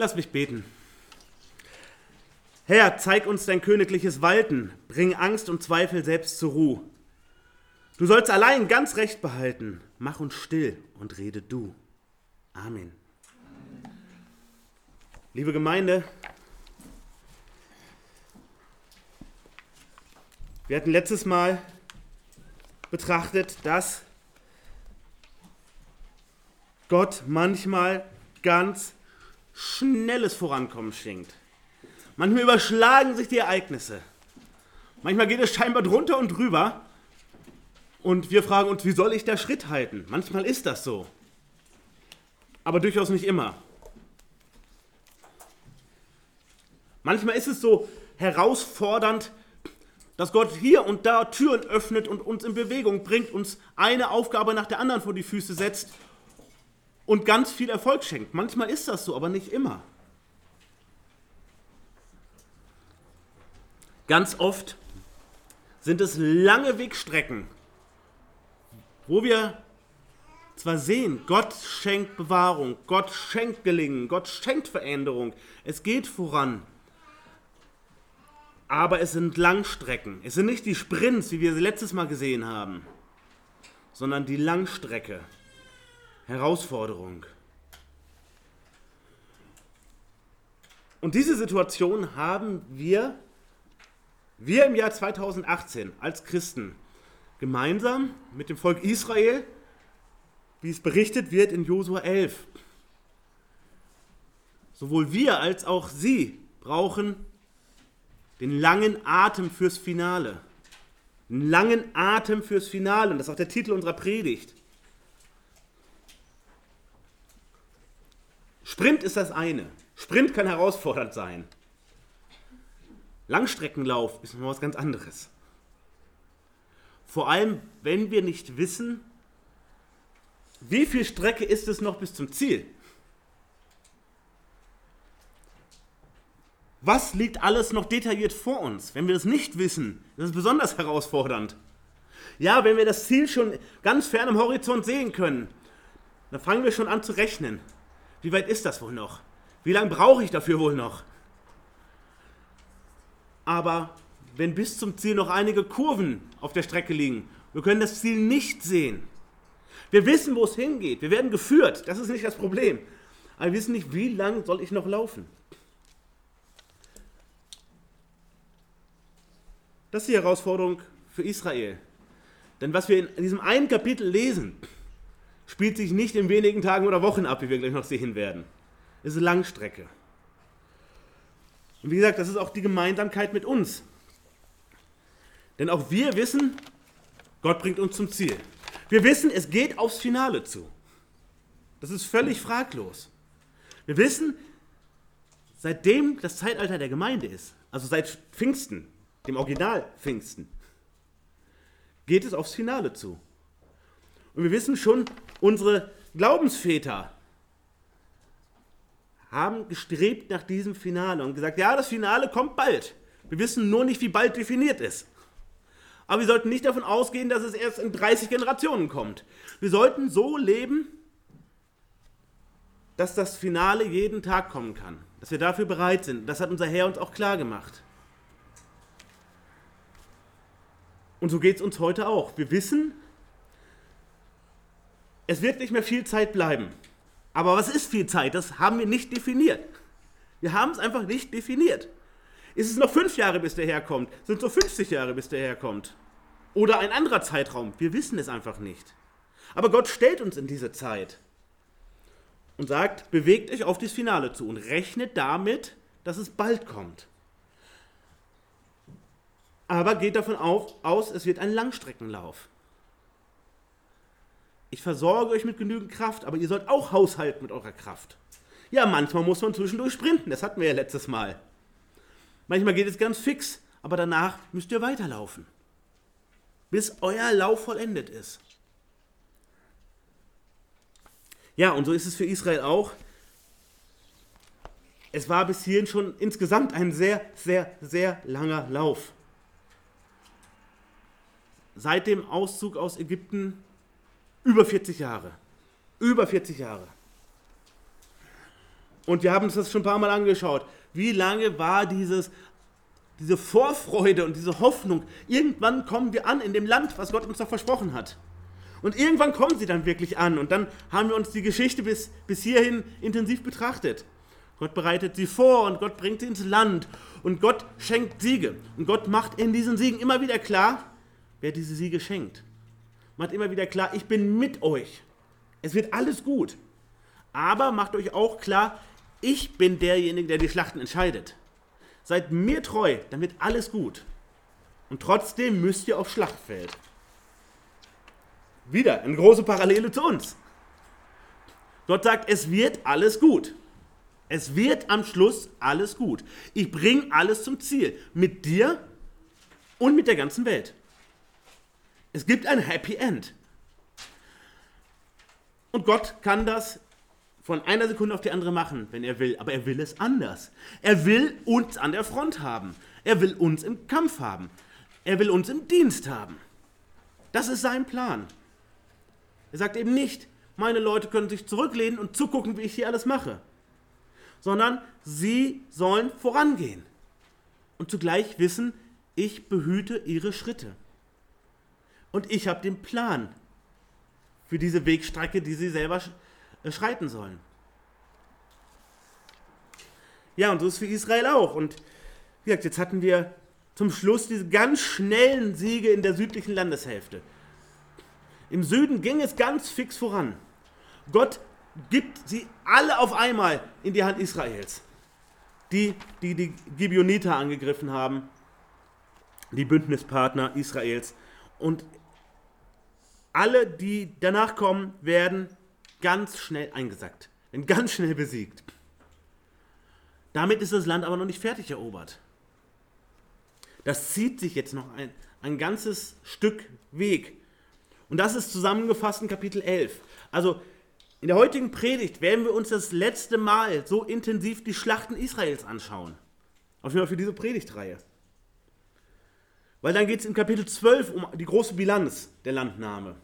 Lass mich beten. Herr, zeig uns dein königliches Walten, bring Angst und Zweifel selbst zur Ruhe. Du sollst allein ganz recht behalten, mach uns still und rede du. Amen. Liebe Gemeinde, wir hatten letztes Mal betrachtet, dass Gott manchmal ganz schnelles Vorankommen schenkt. Manchmal überschlagen sich die Ereignisse. Manchmal geht es scheinbar drunter und drüber. Und wir fragen uns, wie soll ich da Schritt halten? Manchmal ist das so. Aber durchaus nicht immer. Manchmal ist es so herausfordernd, dass Gott hier und da Türen öffnet und uns in Bewegung bringt, uns eine Aufgabe nach der anderen vor die Füße setzt und ganz viel Erfolg schenkt. Manchmal ist das so, aber nicht immer. Ganz oft sind es lange Wegstrecken, wo wir zwar sehen, Gott schenkt Bewahrung, Gott schenkt Gelingen, Gott schenkt Veränderung, es geht voran, aber es sind Langstrecken. Es sind nicht die Sprints, wie wir sie letztes Mal gesehen haben, sondern die Langstrecke. Herausforderung. Und diese Situation haben wir, wir im Jahr 2018 als Christen, gemeinsam mit dem Volk Israel, wie es berichtet wird in Josua 11. Sowohl wir als auch sie brauchen den langen Atem fürs Finale. Den langen Atem fürs Finale. Und das ist auch der Titel unserer Predigt. Sprint ist das eine. Sprint kann herausfordernd sein. Langstreckenlauf ist noch was ganz anderes. Vor allem, wenn wir nicht wissen, wie viel Strecke ist es noch bis zum Ziel. Was liegt alles noch detailliert vor uns? Wenn wir das nicht wissen, das ist besonders herausfordernd. Ja, wenn wir das Ziel schon ganz fern am Horizont sehen können, dann fangen wir schon an zu rechnen. Wie weit ist das wohl noch? Wie lange brauche ich dafür wohl noch? Aber wenn bis zum Ziel noch einige Kurven auf der Strecke liegen, wir können das Ziel nicht sehen. Wir wissen, wo es hingeht. Wir werden geführt. Das ist nicht das Problem. Aber wir wissen nicht, wie lange soll ich noch laufen. Das ist die Herausforderung für Israel. Denn was wir in diesem einen Kapitel lesen, spielt sich nicht in wenigen Tagen oder Wochen ab, wie wir gleich noch sehen werden. Es ist Langstrecke. Und wie gesagt, das ist auch die Gemeinsamkeit mit uns. Denn auch wir wissen, Gott bringt uns zum Ziel. Wir wissen, es geht aufs Finale zu. Das ist völlig fraglos. Wir wissen, seitdem das Zeitalter der Gemeinde ist, also seit Pfingsten, dem Original Pfingsten, geht es aufs Finale zu. Und wir wissen schon, unsere Glaubensväter haben gestrebt nach diesem Finale und gesagt, ja, das Finale kommt bald. Wir wissen nur nicht, wie bald definiert ist. Aber wir sollten nicht davon ausgehen, dass es erst in 30 Generationen kommt. Wir sollten so leben, dass das Finale jeden Tag kommen kann. Dass wir dafür bereit sind. Das hat unser Herr uns auch klar gemacht. Und so geht es uns heute auch. Wir wissen, es wird nicht mehr viel Zeit bleiben. Aber was ist viel Zeit? Das haben wir nicht definiert. Wir haben es einfach nicht definiert. Ist es noch fünf Jahre, bis der herkommt? Sind es noch 50 Jahre, bis der herkommt? Oder ein anderer Zeitraum? Wir wissen es einfach nicht. Aber Gott stellt uns in diese Zeit und sagt, bewegt euch auf das Finale zu und rechnet damit, dass es bald kommt aber geht davon aus, es wird ein Langstreckenlauf. Ich versorge euch mit genügend Kraft, aber ihr sollt auch haushalten mit eurer Kraft. Ja, manchmal muss man zwischendurch sprinten, das hatten wir ja letztes Mal. Manchmal geht es ganz fix, aber danach müsst ihr weiterlaufen, bis euer Lauf vollendet ist. Ja, und so ist es für Israel auch. Es war bis hierhin schon insgesamt ein sehr, sehr, sehr langer Lauf seit dem Auszug aus Ägypten über 40 Jahre. Über 40 Jahre. Und wir haben uns das schon ein paar Mal angeschaut. Wie lange war dieses, diese Vorfreude und diese Hoffnung? Irgendwann kommen wir an in dem Land, was Gott uns doch versprochen hat. Und irgendwann kommen sie dann wirklich an. Und dann haben wir uns die Geschichte bis, bis hierhin intensiv betrachtet. Gott bereitet sie vor und Gott bringt sie ins Land. Und Gott schenkt Siege. Und Gott macht in diesen Siegen immer wieder klar, wer diese Siege schenkt. Macht immer wieder klar, ich bin mit euch. Es wird alles gut. Aber macht euch auch klar, ich bin derjenige, der die Schlachten entscheidet. Seid mir treu, dann wird alles gut. Und trotzdem müsst ihr aufs Schlachtfeld. Wieder eine große Parallele zu uns. Gott sagt, es wird alles gut. Es wird am Schluss alles gut. Ich bringe alles zum Ziel. Mit dir und mit der ganzen Welt. Es gibt ein Happy End. Und Gott kann das von einer Sekunde auf die andere machen, wenn er will. Aber er will es anders. Er will uns an der Front haben. Er will uns im Kampf haben. Er will uns im Dienst haben. Das ist sein Plan. Er sagt eben nicht, meine Leute können sich zurücklehnen und zugucken, wie ich hier alles mache, sondern sie sollen vorangehen und zugleich wissen, ich behüte ihre Schritte. Und ich habe den Plan für diese Wegstrecke, die sie selber äh, schreiten sollen. Ja, und so ist es für Israel auch. Und wie gesagt, jetzt hatten wir zum Schluss diese ganz schnellen Siege in der südlichen Landeshälfte. Im Süden ging es ganz fix voran. Gott gibt sie alle auf einmal in die Hand Israels. Die, die die Gibeoniter angegriffen haben, die Bündnispartner Israels. Und alle, die danach kommen, werden ganz schnell eingesackt, werden ganz schnell besiegt. Damit ist das Land aber noch nicht fertig erobert. Das zieht sich jetzt noch ein, ein ganzes Stück Weg. Und das ist zusammengefasst in Kapitel 11. Also in der heutigen Predigt werden wir uns das letzte Mal so intensiv die Schlachten Israels anschauen. Auf jeden Fall für diese Predigtreihe. Weil dann geht es im Kapitel 12 um die große Bilanz der Landnahme.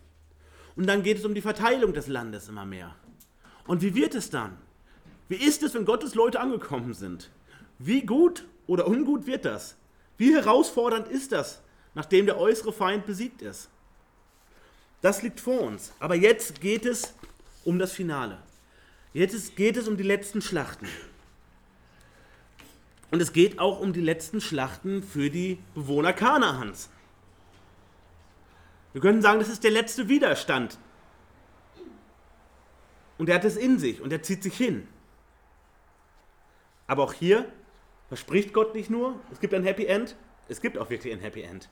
Und dann geht es um die Verteilung des Landes immer mehr. Und wie wird es dann? Wie ist es, wenn Gottes Leute angekommen sind? Wie gut oder ungut wird das? Wie herausfordernd ist das, nachdem der äußere Feind besiegt ist? Das liegt vor uns. Aber jetzt geht es um das Finale. Jetzt geht es um die letzten Schlachten. Und es geht auch um die letzten Schlachten für die Bewohner Kanaans. Wir können sagen, das ist der letzte Widerstand. Und er hat es in sich und er zieht sich hin. Aber auch hier verspricht Gott nicht nur, es gibt ein Happy End, es gibt auch wirklich ein Happy End.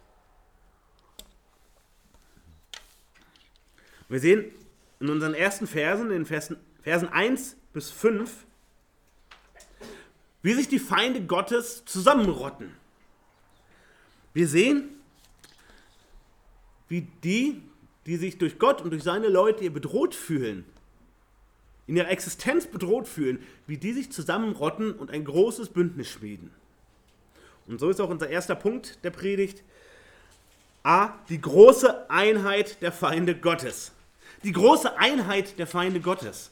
Wir sehen in unseren ersten Versen, in Versen, Versen 1 bis 5, wie sich die Feinde Gottes zusammenrotten. Wir sehen, wie die, die sich durch Gott und durch seine Leute bedroht fühlen, in ihrer Existenz bedroht fühlen, wie die sich zusammenrotten und ein großes Bündnis schmieden. Und so ist auch unser erster Punkt der Predigt. A, die große Einheit der Feinde Gottes. Die große Einheit der Feinde Gottes.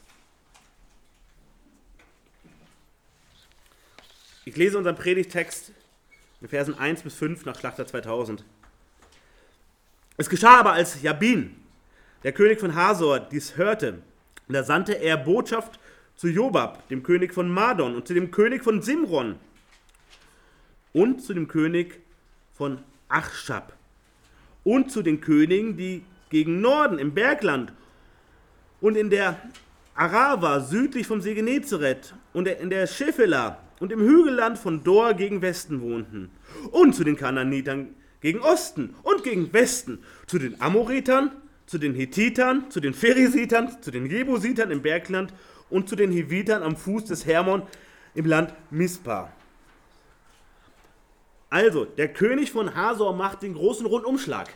Ich lese unseren Predigtext in Versen 1 bis 5 nach Schlachter 2000. Es geschah aber, als Jabin, der König von Hasor, dies hörte, da sandte er Botschaft zu Jobab, dem König von Madon, und zu dem König von Simron und zu dem König von Achschab und zu den Königen, die gegen Norden im Bergland und in der Arava südlich vom See Genezareth und in der Schefela und im Hügelland von Dor gegen Westen wohnten und zu den Kananitern gegen Osten und gegen Westen, zu den Amoritern, zu den Hethitern, zu den Pherisitern, zu den Jebusitern im Bergland und zu den Hivitern am Fuß des Hermon im Land Mispa. Also, der König von Hasor macht den großen Rundumschlag.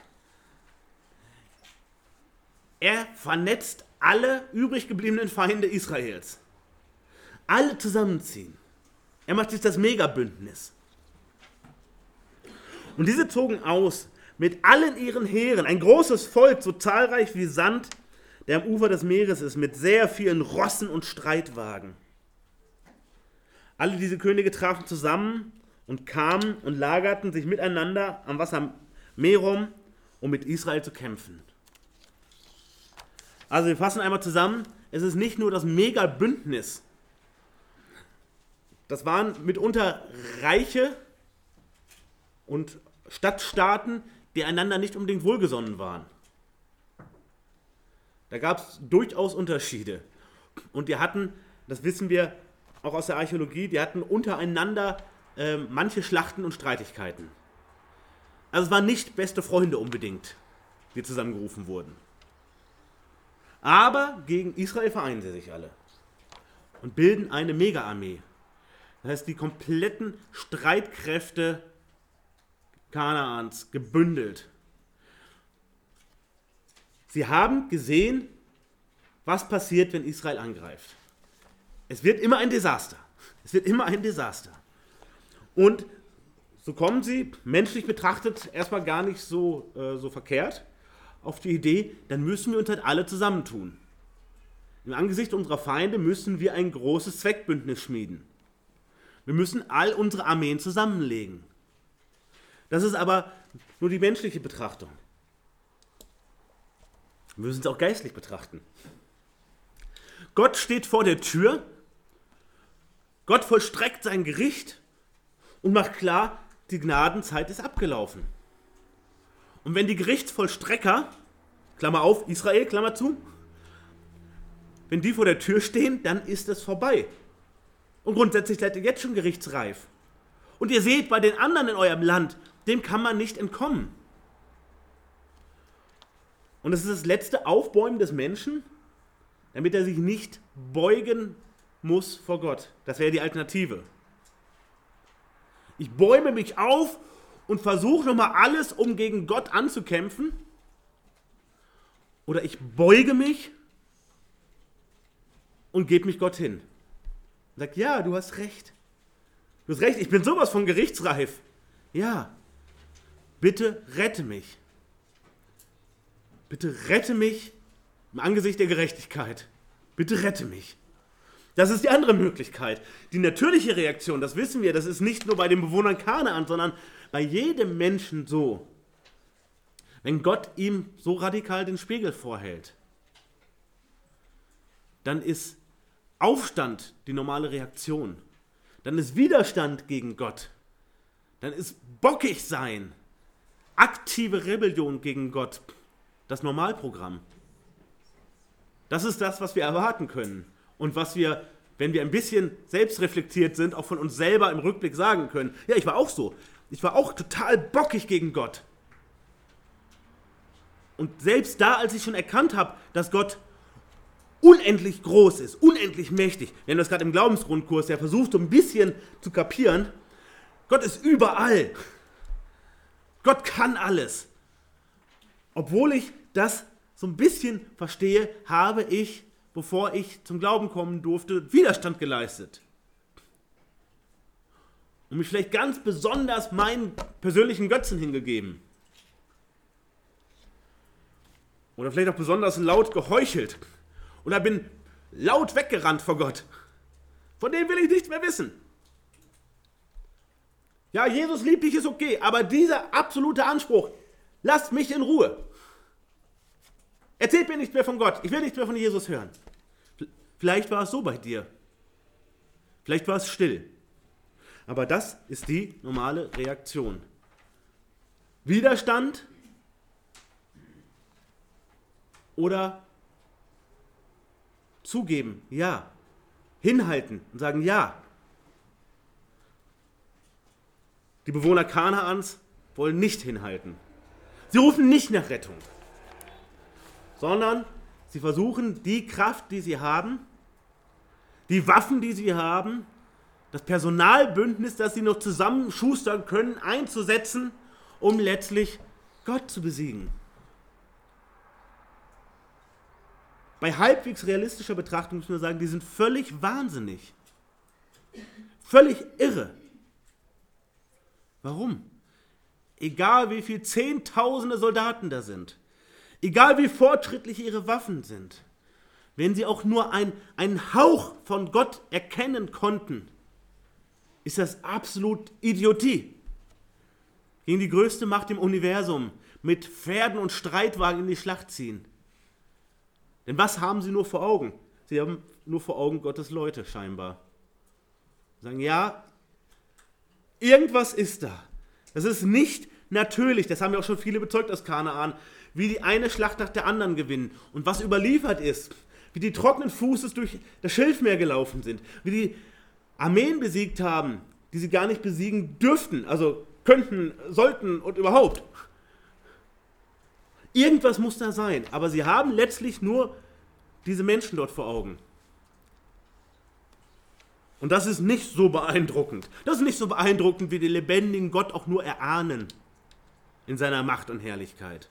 Er vernetzt alle übrig gebliebenen Feinde Israels. Alle zusammenziehen. Er macht sich das Megabündnis. Und diese zogen aus mit allen ihren Heeren, ein großes Volk, so zahlreich wie Sand, der am Ufer des Meeres ist, mit sehr vielen Rossen und Streitwagen. Alle diese Könige trafen zusammen und kamen und lagerten sich miteinander am Wasser Merom, um mit Israel zu kämpfen. Also wir fassen einmal zusammen, es ist nicht nur das Megabündnis. Das waren mitunter Reiche und Stadtstaaten, die einander nicht unbedingt wohlgesonnen waren. Da gab es durchaus Unterschiede. Und die hatten, das wissen wir auch aus der Archäologie, die hatten untereinander äh, manche Schlachten und Streitigkeiten. Also es waren nicht beste Freunde unbedingt, die zusammengerufen wurden. Aber gegen Israel vereinen sie sich alle und bilden eine Mega-Armee. Das heißt, die kompletten Streitkräfte Kanaans gebündelt. Sie haben gesehen, was passiert, wenn Israel angreift. Es wird immer ein Desaster. Es wird immer ein Desaster. Und so kommen sie, menschlich betrachtet, erstmal gar nicht so, äh, so verkehrt, auf die Idee, dann müssen wir uns halt alle zusammentun. Im Angesicht unserer Feinde müssen wir ein großes Zweckbündnis schmieden. Wir müssen all unsere Armeen zusammenlegen. Das ist aber nur die menschliche Betrachtung. Wir müssen es auch geistlich betrachten. Gott steht vor der Tür, Gott vollstreckt sein Gericht und macht klar, die Gnadenzeit ist abgelaufen. Und wenn die Gerichtsvollstrecker, Klammer auf, Israel, Klammer zu, wenn die vor der Tür stehen, dann ist es vorbei. Und grundsätzlich seid ihr jetzt schon gerichtsreif. Und ihr seht bei den anderen in eurem Land, dem kann man nicht entkommen. Und es ist das letzte Aufbäumen des Menschen, damit er sich nicht beugen muss vor Gott. Das wäre die Alternative. Ich bäume mich auf und versuche nochmal alles, um gegen Gott anzukämpfen. Oder ich beuge mich und gebe mich Gott hin. Und sage, ja, du hast recht. Du hast recht, ich bin sowas von gerichtsreif. Ja, bitte rette mich. Bitte rette mich im Angesicht der Gerechtigkeit. Bitte rette mich. Das ist die andere Möglichkeit. Die natürliche Reaktion, das wissen wir, das ist nicht nur bei den Bewohnern Kanaan, sondern bei jedem Menschen so. Wenn Gott ihm so radikal den Spiegel vorhält, dann ist Aufstand die normale Reaktion. Dann ist Widerstand gegen Gott. Dann ist bockig sein, aktive Rebellion gegen Gott das Normalprogramm. Das ist das, was wir erwarten können und was wir, wenn wir ein bisschen selbstreflektiert sind, auch von uns selber im Rückblick sagen können. Ja, ich war auch so. Ich war auch total bockig gegen Gott. Und selbst da, als ich schon erkannt habe, dass Gott unendlich groß ist, unendlich mächtig, wir haben das gerade im Glaubensgrundkurs ja versucht, so ein bisschen zu kapieren, Gott ist überall. Gott kann alles. Obwohl ich das so ein bisschen verstehe, habe ich bevor ich zum Glauben kommen durfte, Widerstand geleistet. Und mich vielleicht ganz besonders meinen persönlichen Götzen hingegeben. Oder vielleicht auch besonders laut geheuchelt. Oder bin laut weggerannt vor Gott. Von dem will ich nichts mehr wissen. Ja, Jesus liebt dich, ist okay, aber dieser absolute Anspruch, lasst mich in Ruhe. Erzählt mir nichts mehr von Gott. Ich will nichts mehr von Jesus hören. Vielleicht war es so bei dir. Vielleicht war es still. Aber das ist die normale Reaktion. Widerstand oder zugeben, ja. Hinhalten und sagen ja. Die Bewohner Kanaans wollen nicht hinhalten. Sie rufen nicht nach Rettung sondern sie versuchen die Kraft, die sie haben, die Waffen, die sie haben, das Personalbündnis, das sie noch zusammenschustern können, einzusetzen, um letztlich Gott zu besiegen. Bei halbwegs realistischer Betrachtung müssen wir sagen, die sind völlig wahnsinnig. Völlig irre. Warum? Egal wie viele Zehntausende Soldaten da sind, Egal wie fortschrittlich ihre Waffen sind, wenn sie auch nur ein, einen Hauch von Gott erkennen konnten, ist das absolut Idiotie. Gegen die größte Macht im Universum mit Pferden und Streitwagen in die Schlacht ziehen. Denn was haben sie nur vor Augen? Sie haben nur vor Augen Gottes Leute scheinbar. Sagen, ja, irgendwas ist da. Das ist nicht natürlich, das haben ja auch schon viele bezeugt aus Kanaan, wie die eine Schlacht nach der anderen gewinnen und was überliefert ist, wie die trockenen Fußes durch das Schilfmeer gelaufen sind, wie die Armeen besiegt haben, die sie gar nicht besiegen dürften, also könnten, sollten und überhaupt. Irgendwas muss da sein, aber sie haben letztlich nur diese Menschen dort vor Augen. Und das ist nicht so beeindruckend. Das ist nicht so beeindruckend, wie die lebendigen Gott auch nur erahnen in seiner Macht und Herrlichkeit.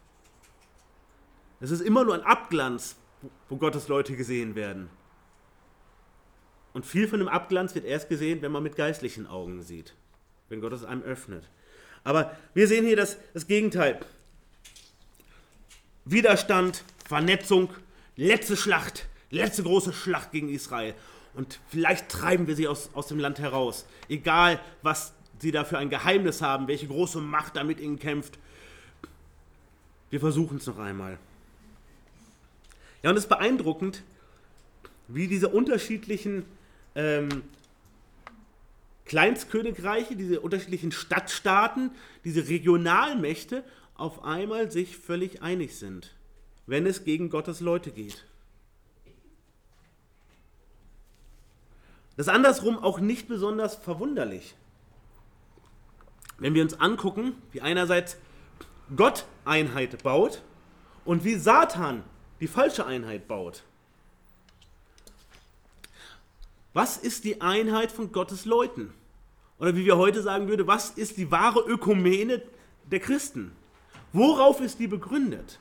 Es ist immer nur ein Abglanz, wo Gottes Leute gesehen werden. Und viel von dem Abglanz wird erst gesehen, wenn man mit geistlichen Augen sieht, wenn Gott es einem öffnet. Aber wir sehen hier das, das Gegenteil. Widerstand, Vernetzung, letzte Schlacht, letzte große Schlacht gegen Israel. Und vielleicht treiben wir sie aus, aus dem Land heraus. Egal, was sie da für ein Geheimnis haben, welche große Macht da mit ihnen kämpft. Wir versuchen es noch einmal. Ja, und es ist beeindruckend, wie diese unterschiedlichen ähm, Kleinstkönigreiche, diese unterschiedlichen Stadtstaaten, diese Regionalmächte auf einmal sich völlig einig sind, wenn es gegen Gottes Leute geht. Das ist andersrum auch nicht besonders verwunderlich. Wenn wir uns angucken, wie einerseits Gott Einheit baut und wie Satan die falsche Einheit baut. Was ist die Einheit von Gottes Leuten? Oder wie wir heute sagen würden, was ist die wahre Ökumene der Christen? Worauf ist die begründet?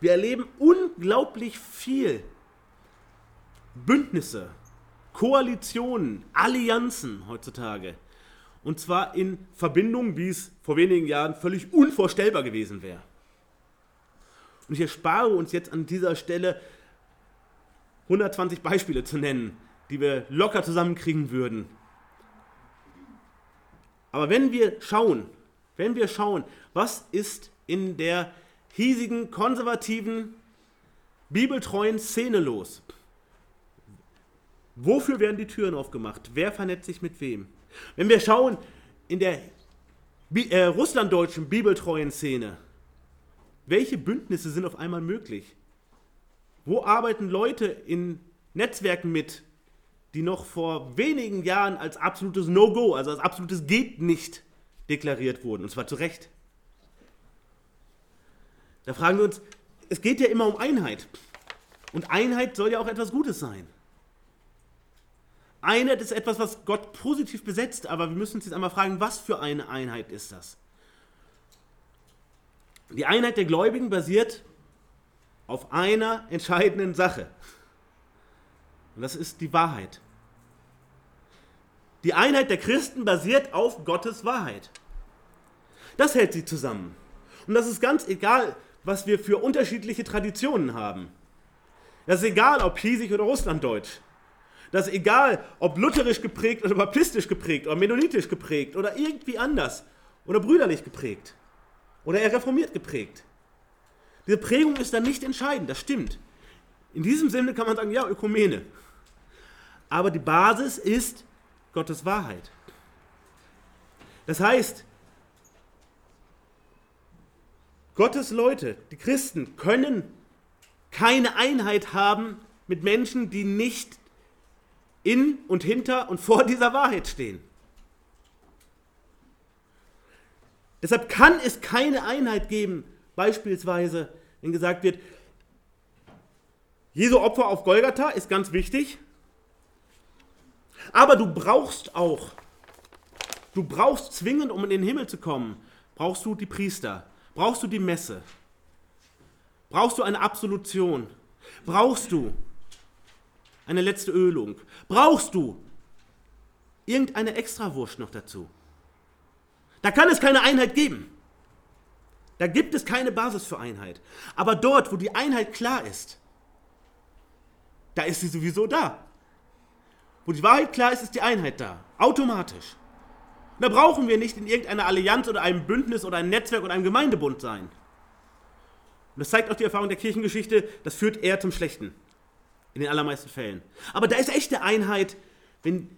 Wir erleben unglaublich viel Bündnisse, Koalitionen, Allianzen heutzutage. Und zwar in Verbindungen, wie es vor wenigen Jahren völlig unvorstellbar gewesen wäre. Und ich erspare uns jetzt an dieser Stelle 120 Beispiele zu nennen, die wir locker zusammenkriegen würden. Aber wenn wir schauen, wenn wir schauen, was ist in der hiesigen, konservativen, bibeltreuen Szene los? Wofür werden die Türen aufgemacht? Wer vernetzt sich mit wem? Wenn wir schauen in der Bi äh, russlanddeutschen bibeltreuen Szene, welche Bündnisse sind auf einmal möglich? Wo arbeiten Leute in Netzwerken mit, die noch vor wenigen Jahren als absolutes No-Go, also als absolutes Geht nicht deklariert wurden, und zwar zu Recht? Da fragen wir uns, es geht ja immer um Einheit. Und Einheit soll ja auch etwas Gutes sein. Einheit ist etwas, was Gott positiv besetzt, aber wir müssen uns jetzt einmal fragen, was für eine Einheit ist das? Die Einheit der Gläubigen basiert auf einer entscheidenden Sache. Und das ist die Wahrheit. Die Einheit der Christen basiert auf Gottes Wahrheit. Das hält sie zusammen. Und das ist ganz egal, was wir für unterschiedliche Traditionen haben. Das ist egal, ob hiesig oder russlanddeutsch. Das ist egal, ob lutherisch geprägt oder baptistisch geprägt oder mennonitisch geprägt oder irgendwie anders oder brüderlich geprägt oder eher reformiert geprägt. Diese Prägung ist dann nicht entscheidend, das stimmt. In diesem Sinne kann man sagen, ja, Ökumene. Aber die Basis ist Gottes Wahrheit. Das heißt, Gottes Leute, die Christen, können keine Einheit haben mit Menschen, die nicht in und hinter und vor dieser Wahrheit stehen. Deshalb kann es keine Einheit geben, beispielsweise, wenn gesagt wird, Jesu Opfer auf Golgatha ist ganz wichtig, aber du brauchst auch, du brauchst zwingend, um in den Himmel zu kommen, brauchst du die Priester, brauchst du die Messe, brauchst du eine Absolution, brauchst du eine letzte Ölung? Brauchst du irgendeine Extrawurst noch dazu? Da kann es keine Einheit geben. Da gibt es keine Basis für Einheit. Aber dort, wo die Einheit klar ist, da ist sie sowieso da. wo die Wahrheit klar ist, ist die Einheit da. Automatisch. Und da brauchen wir nicht in irgendeiner Allianz oder einem Bündnis oder einem Netzwerk oder einem Gemeindebund sein. Und das zeigt auch die Erfahrung der Kirchengeschichte, das führt eher zum Schlechten. In den allermeisten Fällen. Aber da ist echte Einheit, wenn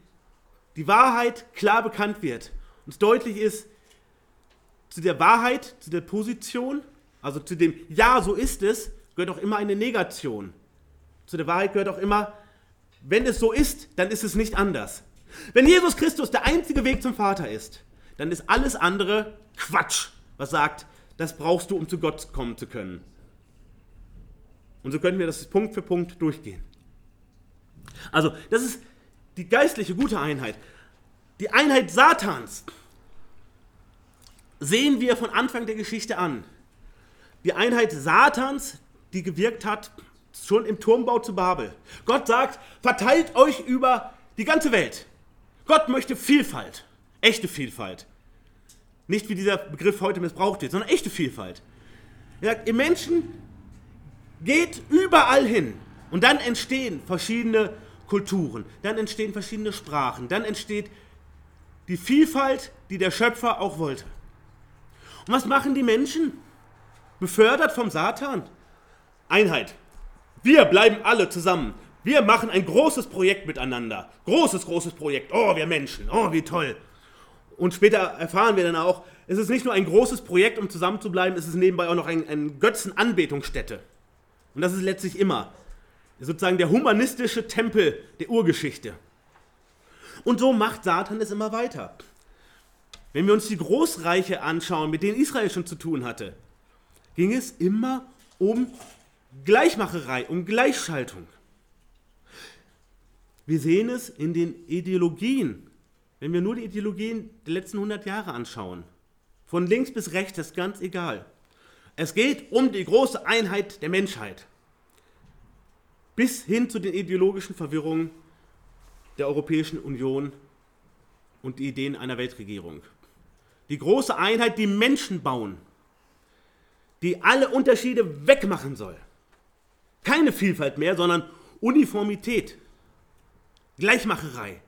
die Wahrheit klar bekannt wird und deutlich ist, zu der Wahrheit, zu der Position, also zu dem Ja, so ist es, gehört auch immer eine Negation. Zu der Wahrheit gehört auch immer, wenn es so ist, dann ist es nicht anders. Wenn Jesus Christus der einzige Weg zum Vater ist, dann ist alles andere Quatsch, was sagt, das brauchst du, um zu Gott kommen zu können. Und so können wir das Punkt für Punkt durchgehen. Also, das ist die geistliche gute Einheit. Die Einheit Satans sehen wir von Anfang der Geschichte an. Die Einheit Satans, die gewirkt hat, schon im Turmbau zu Babel. Gott sagt, verteilt euch über die ganze Welt. Gott möchte Vielfalt, echte Vielfalt. Nicht wie dieser Begriff heute missbraucht wird, sondern echte Vielfalt. Er sagt, ihr Menschen geht überall hin und dann entstehen verschiedene Kulturen, dann entstehen verschiedene Sprachen, dann entsteht die Vielfalt, die der Schöpfer auch wollte. Und was machen die Menschen? Befördert vom Satan? Einheit. Wir bleiben alle zusammen. Wir machen ein großes Projekt miteinander. Großes, großes Projekt. Oh, wir Menschen. Oh, wie toll. Und später erfahren wir dann auch, es ist nicht nur ein großes Projekt, um zusammen zu bleiben, es ist nebenbei auch noch eine ein Götzenanbetungsstätte. Und das ist letztlich immer sozusagen der humanistische Tempel der Urgeschichte. Und so macht Satan es immer weiter. Wenn wir uns die Großreiche anschauen, mit denen Israel schon zu tun hatte, ging es immer um Gleichmacherei, um Gleichschaltung. Wir sehen es in den Ideologien. Wenn wir nur die Ideologien der letzten 100 Jahre anschauen, von links bis rechts ist ganz egal. Es geht um die große Einheit der Menschheit. Bis hin zu den ideologischen Verwirrungen der Europäischen Union und die Ideen einer Weltregierung. Die große Einheit, die Menschen bauen, die alle Unterschiede wegmachen soll. Keine Vielfalt mehr, sondern Uniformität. Gleichmacherei.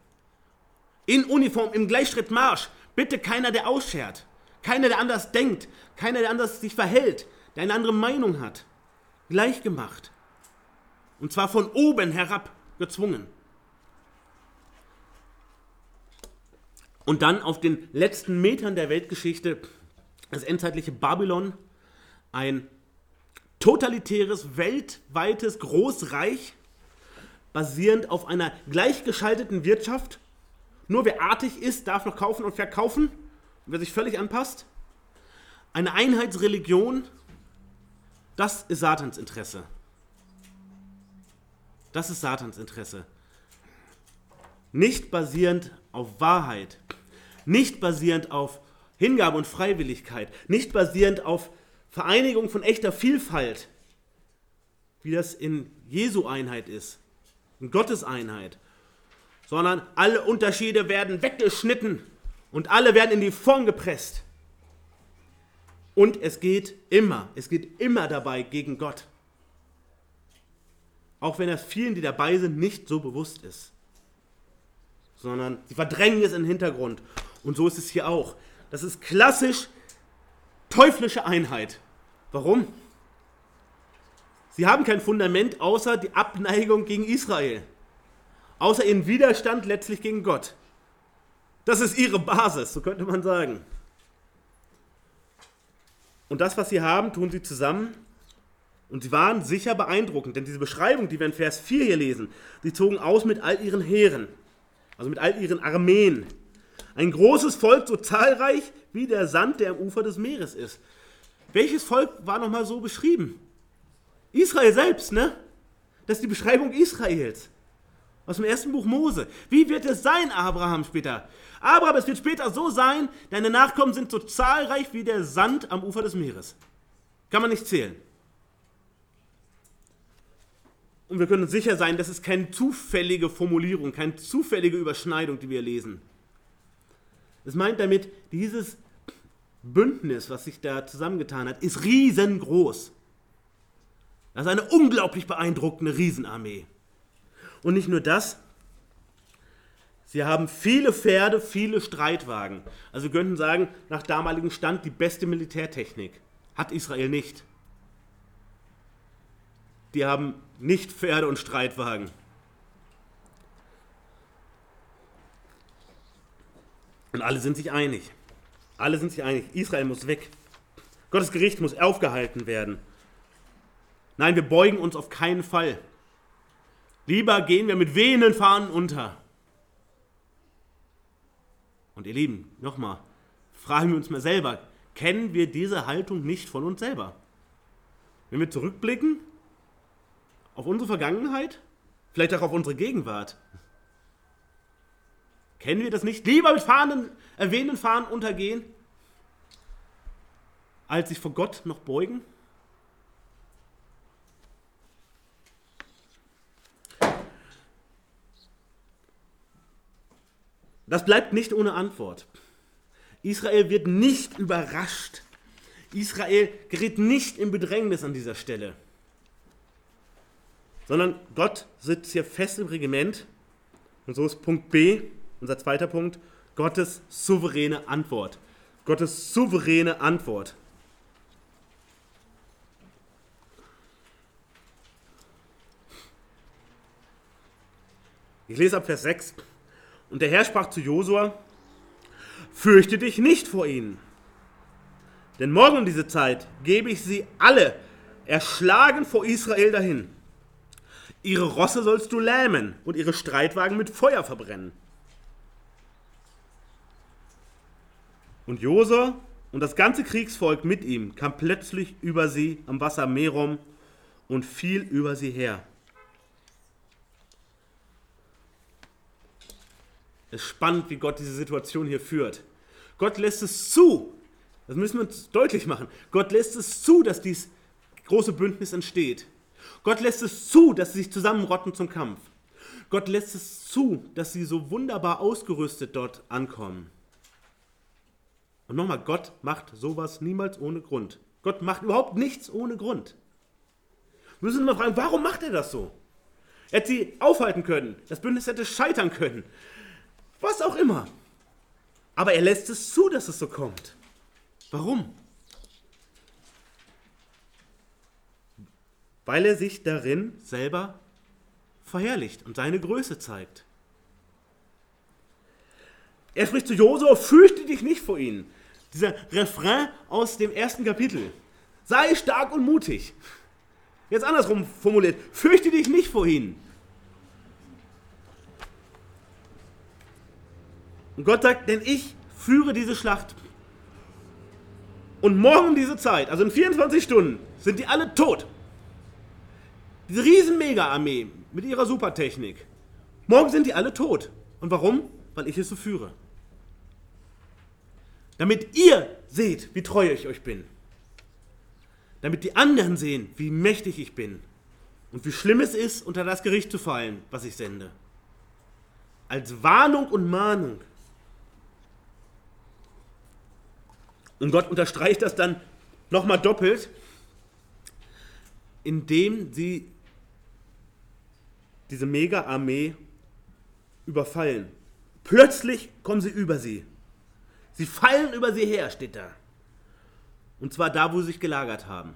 In Uniform, im Gleichschrittmarsch. Bitte keiner, der ausschert. Keiner, der anders denkt. Keiner, der anders sich verhält. Der eine andere Meinung hat. Gleichgemacht. Und zwar von oben herab gezwungen. Und dann auf den letzten Metern der Weltgeschichte das endzeitliche Babylon, ein totalitäres, weltweites Großreich, basierend auf einer gleichgeschalteten Wirtschaft. Nur wer artig ist, darf noch kaufen und verkaufen, wer sich völlig anpasst. Eine Einheitsreligion, das ist Satans Interesse. Das ist Satans Interesse. Nicht basierend auf Wahrheit, nicht basierend auf Hingabe und Freiwilligkeit, nicht basierend auf Vereinigung von echter Vielfalt, wie das in Jesu Einheit ist, in Gottes Einheit, sondern alle Unterschiede werden weggeschnitten und alle werden in die Form gepresst. Und es geht immer, es geht immer dabei gegen Gott. Auch wenn es vielen, die dabei sind, nicht so bewusst ist. Sondern sie verdrängen es in den Hintergrund. Und so ist es hier auch. Das ist klassisch teuflische Einheit. Warum? Sie haben kein Fundament außer die Abneigung gegen Israel, außer ihren Widerstand letztlich gegen Gott. Das ist ihre Basis, so könnte man sagen. Und das, was sie haben, tun sie zusammen. Und sie waren sicher beeindruckend, denn diese Beschreibung, die wir in Vers 4 hier lesen, sie zogen aus mit all ihren Heeren, also mit all ihren Armeen. Ein großes Volk, so zahlreich wie der Sand, der am Ufer des Meeres ist. Welches Volk war nochmal so beschrieben? Israel selbst, ne? Das ist die Beschreibung Israels. Aus dem ersten Buch Mose. Wie wird es sein, Abraham später? Abraham, es wird später so sein, deine Nachkommen sind so zahlreich wie der Sand am Ufer des Meeres. Kann man nicht zählen. Und wir können uns sicher sein, das ist keine zufällige Formulierung, keine zufällige Überschneidung, die wir lesen. Es meint damit, dieses Bündnis, was sich da zusammengetan hat, ist riesengroß. Das ist eine unglaublich beeindruckende Riesenarmee. Und nicht nur das, Sie haben viele Pferde, viele Streitwagen. Also wir könnten sagen, nach damaligem Stand die beste Militärtechnik. Hat Israel nicht. Die haben nicht Pferde und Streitwagen. Und alle sind sich einig. Alle sind sich einig. Israel muss weg. Gottes Gericht muss aufgehalten werden. Nein, wir beugen uns auf keinen Fall. Lieber gehen wir mit wehenden Fahnen unter. Und ihr Lieben, nochmal, fragen wir uns mal selber, kennen wir diese Haltung nicht von uns selber? Wenn wir zurückblicken auf unsere Vergangenheit, vielleicht auch auf unsere Gegenwart, kennen wir das nicht? Lieber mit Fahnen, erwähnten Fahnen untergehen, als sich vor Gott noch beugen? Das bleibt nicht ohne Antwort. Israel wird nicht überrascht. Israel gerät nicht in Bedrängnis an dieser Stelle. Sondern Gott sitzt hier fest im Regiment. Und so ist Punkt B, unser zweiter Punkt, Gottes souveräne Antwort. Gottes souveräne Antwort. Ich lese ab Vers 6. Und der Herr sprach zu Josua, fürchte dich nicht vor ihnen. Denn morgen um diese Zeit gebe ich sie alle erschlagen vor Israel dahin. Ihre Rosse sollst du lähmen und ihre Streitwagen mit Feuer verbrennen. Und Josua und das ganze Kriegsvolk mit ihm kam plötzlich über sie am Wasser Merom und fiel über sie her. Ist spannend, wie Gott diese Situation hier führt. Gott lässt es zu, das müssen wir uns deutlich machen, Gott lässt es zu, dass dieses große Bündnis entsteht. Gott lässt es zu, dass sie sich zusammenrotten zum Kampf. Gott lässt es zu, dass sie so wunderbar ausgerüstet dort ankommen. Und nochmal, Gott macht sowas niemals ohne Grund. Gott macht überhaupt nichts ohne Grund. Wir müssen mal fragen, warum macht er das so? Er hätte sie aufhalten können. Das Bündnis hätte scheitern können. Was auch immer. Aber er lässt es zu, dass es so kommt. Warum? Weil er sich darin selber verherrlicht und seine Größe zeigt. Er spricht zu Josua, fürchte dich nicht vor ihnen. Dieser Refrain aus dem ersten Kapitel. Sei stark und mutig. Jetzt andersrum formuliert, fürchte dich nicht vor ihnen. Und Gott sagt, denn ich führe diese Schlacht. Und morgen diese Zeit, also in 24 Stunden, sind die alle tot. Diese riesen Mega-Armee mit ihrer Supertechnik. Morgen sind die alle tot. Und warum? Weil ich es so führe. Damit ihr seht, wie treu ich euch bin. Damit die anderen sehen, wie mächtig ich bin. Und wie schlimm es ist, unter das Gericht zu fallen, was ich sende. Als Warnung und Mahnung Und Gott unterstreicht das dann nochmal doppelt, indem sie diese Mega-Armee überfallen. Plötzlich kommen sie über sie. Sie fallen über sie her, steht da. Und zwar da, wo sie sich gelagert haben.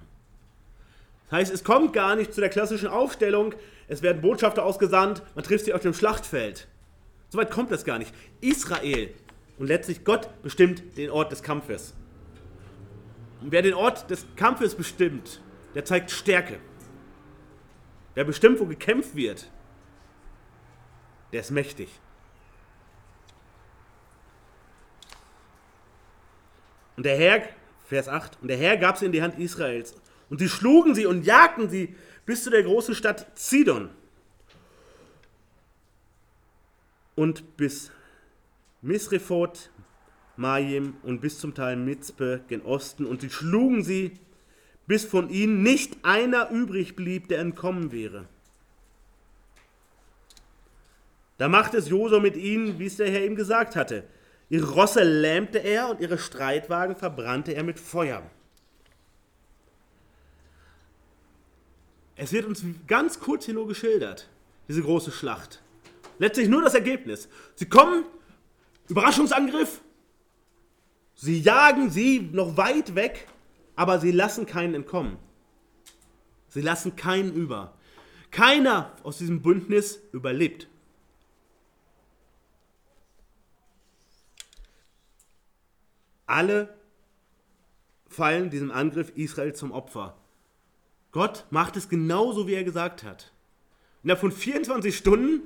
Das heißt, es kommt gar nicht zu der klassischen Aufstellung, es werden Botschafter ausgesandt, man trifft sie auf dem Schlachtfeld. Soweit kommt das gar nicht. Israel und letztlich Gott bestimmt den Ort des Kampfes. Und wer den Ort des Kampfes bestimmt, der zeigt Stärke. Wer bestimmt, wo gekämpft wird, der ist mächtig. Und der Herr, Vers 8, und der Herr gab sie in die Hand Israels. Und sie schlugen sie und jagten sie bis zu der großen Stadt Zidon. Und bis Misrephoth Majim und bis zum Teil Mitzpe gen Osten, und sie schlugen sie, bis von ihnen nicht einer übrig blieb, der entkommen wäre. Da machte es Josua mit ihnen, wie es der Herr ihm gesagt hatte. Ihre Rosse lähmte er und ihre Streitwagen verbrannte er mit Feuer. Es wird uns ganz kurz hier nur geschildert, diese große Schlacht. Letztlich nur das Ergebnis. Sie kommen, Überraschungsangriff, sie jagen sie noch weit weg, aber sie lassen keinen entkommen. Sie lassen keinen über. Keiner aus diesem Bündnis überlebt. Alle fallen diesem Angriff Israel zum Opfer. Gott macht es genauso, wie er gesagt hat. Innerhalb von 24 Stunden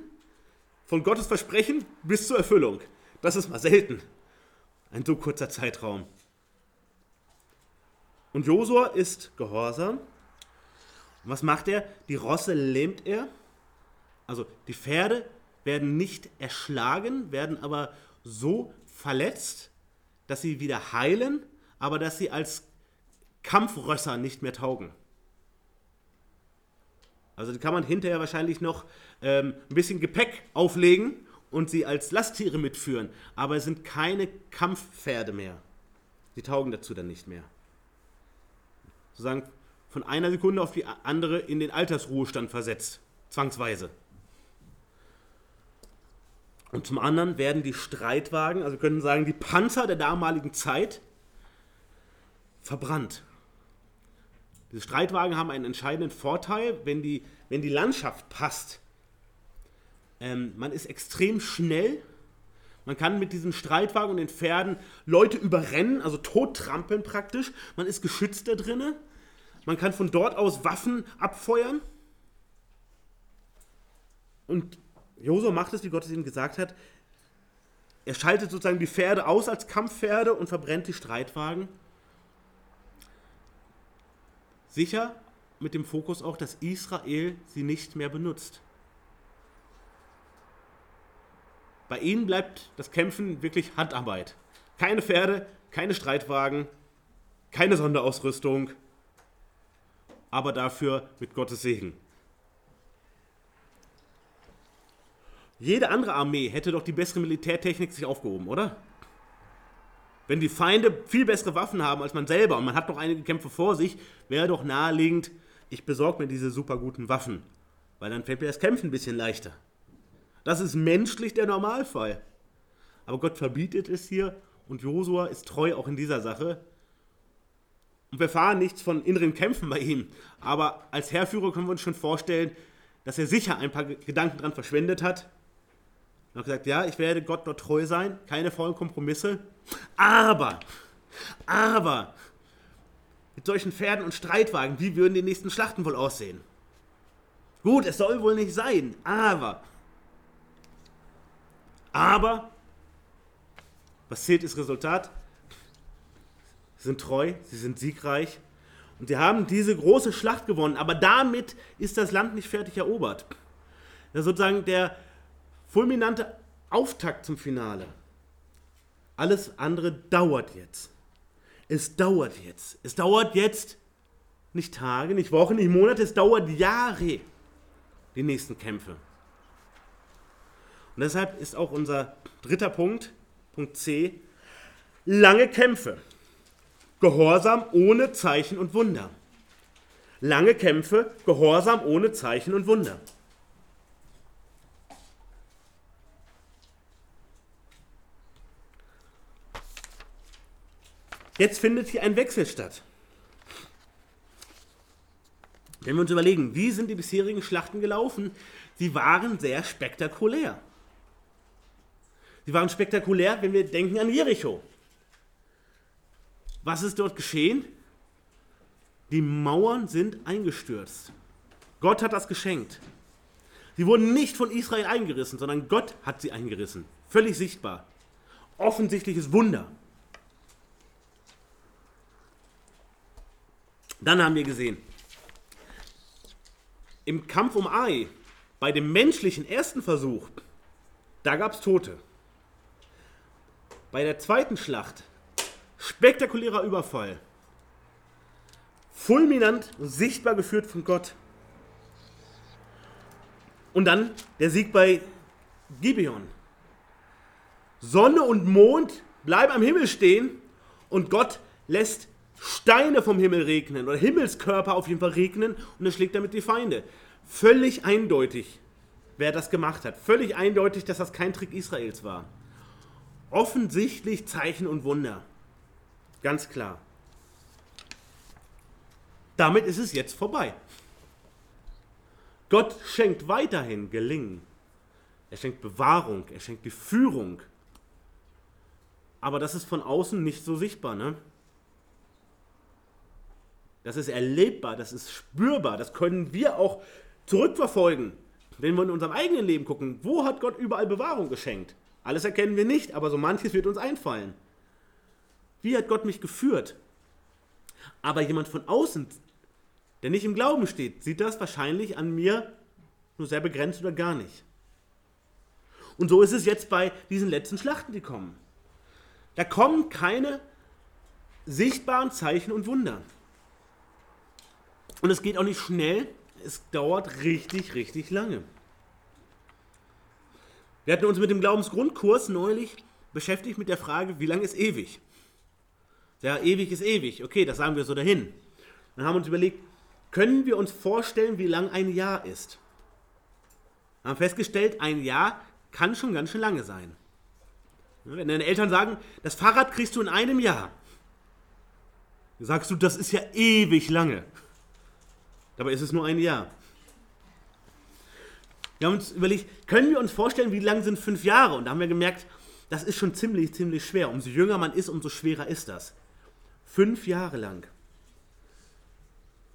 von Gottes Versprechen bis zur Erfüllung. Das ist mal selten. Ein so kurzer Zeitraum. Und Josua ist gehorsam. Und was macht er? Die Rosse lähmt er. Also die Pferde werden nicht erschlagen, werden aber so verletzt, dass sie wieder heilen, aber dass sie als Kampfrösser nicht mehr taugen. Also die kann man hinterher wahrscheinlich noch ähm, ein bisschen Gepäck auflegen und sie als Lasttiere mitführen, aber es sind keine Kampfpferde mehr. Die taugen dazu dann nicht mehr. Sozusagen von einer Sekunde auf die andere in den Altersruhestand versetzt, zwangsweise. Und zum anderen werden die Streitwagen, also wir können sagen, die Panzer der damaligen Zeit, verbrannt. Diese Streitwagen haben einen entscheidenden Vorteil, wenn die, wenn die Landschaft passt. Ähm, man ist extrem schnell. Man kann mit diesen Streitwagen und den Pferden Leute überrennen, also tottrampeln praktisch. Man ist geschützt da drinnen. Man kann von dort aus Waffen abfeuern. Und Josua macht es, wie Gott es ihm gesagt hat. Er schaltet sozusagen die Pferde aus als Kampfpferde und verbrennt die Streitwagen. Sicher mit dem Fokus auch, dass Israel sie nicht mehr benutzt. Bei ihnen bleibt das Kämpfen wirklich Handarbeit. Keine Pferde, keine Streitwagen, keine Sonderausrüstung, aber dafür mit Gottes Segen. Jede andere Armee hätte doch die bessere Militärtechnik sich aufgehoben, oder? Wenn die Feinde viel bessere Waffen haben als man selber und man hat noch einige Kämpfe vor sich, wäre doch naheliegend, ich besorge mir diese super guten Waffen, weil dann fällt mir das Kämpfen ein bisschen leichter. Das ist menschlich der Normalfall. Aber Gott verbietet es hier und Josua ist treu auch in dieser Sache. Und wir erfahren nichts von inneren Kämpfen bei ihm. Aber als Herrführer können wir uns schon vorstellen, dass er sicher ein paar Gedanken dran verschwendet hat, und hat gesagt, ja, ich werde Gott dort treu sein, keine vollen Kompromisse. Aber, aber, mit solchen Pferden und Streitwagen, wie würden die nächsten Schlachten wohl aussehen? Gut, es soll wohl nicht sein, aber, aber, was zählt das Resultat? Sie sind treu, sie sind siegreich und sie haben diese große Schlacht gewonnen, aber damit ist das Land nicht fertig erobert. Das ist sozusagen der, fulminante Auftakt zum Finale. Alles andere dauert jetzt. Es dauert jetzt. Es dauert jetzt nicht Tage, nicht Wochen, nicht Monate, es dauert Jahre, die nächsten Kämpfe. Und deshalb ist auch unser dritter Punkt, Punkt C, lange Kämpfe. Gehorsam ohne Zeichen und Wunder. Lange Kämpfe, Gehorsam ohne Zeichen und Wunder. Jetzt findet hier ein Wechsel statt. Wenn wir uns überlegen, wie sind die bisherigen Schlachten gelaufen, sie waren sehr spektakulär. Sie waren spektakulär, wenn wir denken an Jericho. Was ist dort geschehen? Die Mauern sind eingestürzt. Gott hat das geschenkt. Sie wurden nicht von Israel eingerissen, sondern Gott hat sie eingerissen. Völlig sichtbar. Offensichtliches Wunder. Dann haben wir gesehen, im Kampf um Ai, bei dem menschlichen ersten Versuch, da gab es Tote. Bei der zweiten Schlacht, spektakulärer Überfall, fulminant und sichtbar geführt von Gott. Und dann der Sieg bei Gibeon. Sonne und Mond bleiben am Himmel stehen und Gott lässt Steine vom Himmel regnen oder Himmelskörper auf jeden Fall regnen und er schlägt damit die Feinde. Völlig eindeutig. wer das gemacht hat. Völlig eindeutig, dass das kein Trick Israels war. Offensichtlich Zeichen und Wunder. Ganz klar. Damit ist es jetzt vorbei. Gott schenkt weiterhin Gelingen. Er schenkt Bewahrung, er schenkt die Führung. Aber das ist von außen nicht so sichtbar. Ne? Das ist erlebbar, das ist spürbar, das können wir auch zurückverfolgen, wenn wir in unserem eigenen Leben gucken. Wo hat Gott überall Bewahrung geschenkt? Alles erkennen wir nicht, aber so manches wird uns einfallen. Wie hat Gott mich geführt? Aber jemand von außen, der nicht im Glauben steht, sieht das wahrscheinlich an mir nur sehr begrenzt oder gar nicht. Und so ist es jetzt bei diesen letzten Schlachten, die kommen. Da kommen keine sichtbaren Zeichen und Wunder. Und es geht auch nicht schnell, es dauert richtig, richtig lange. Wir hatten uns mit dem Glaubensgrundkurs neulich beschäftigt mit der Frage, wie lange ist ewig? Ja, ewig ist ewig. Okay, das sagen wir so dahin. Dann haben wir uns überlegt, können wir uns vorstellen, wie lang ein Jahr ist? Wir haben festgestellt, ein Jahr kann schon ganz schön lange sein. Wenn deine Eltern sagen, das Fahrrad kriegst du in einem Jahr, sagst du, das ist ja ewig lange. Dabei ist es nur ein Jahr. Wir haben uns überlegt, können wir uns vorstellen, wie lang sind fünf Jahre? Und da haben wir gemerkt, das ist schon ziemlich, ziemlich schwer. Umso jünger man ist, umso schwerer ist das. Fünf Jahre lang.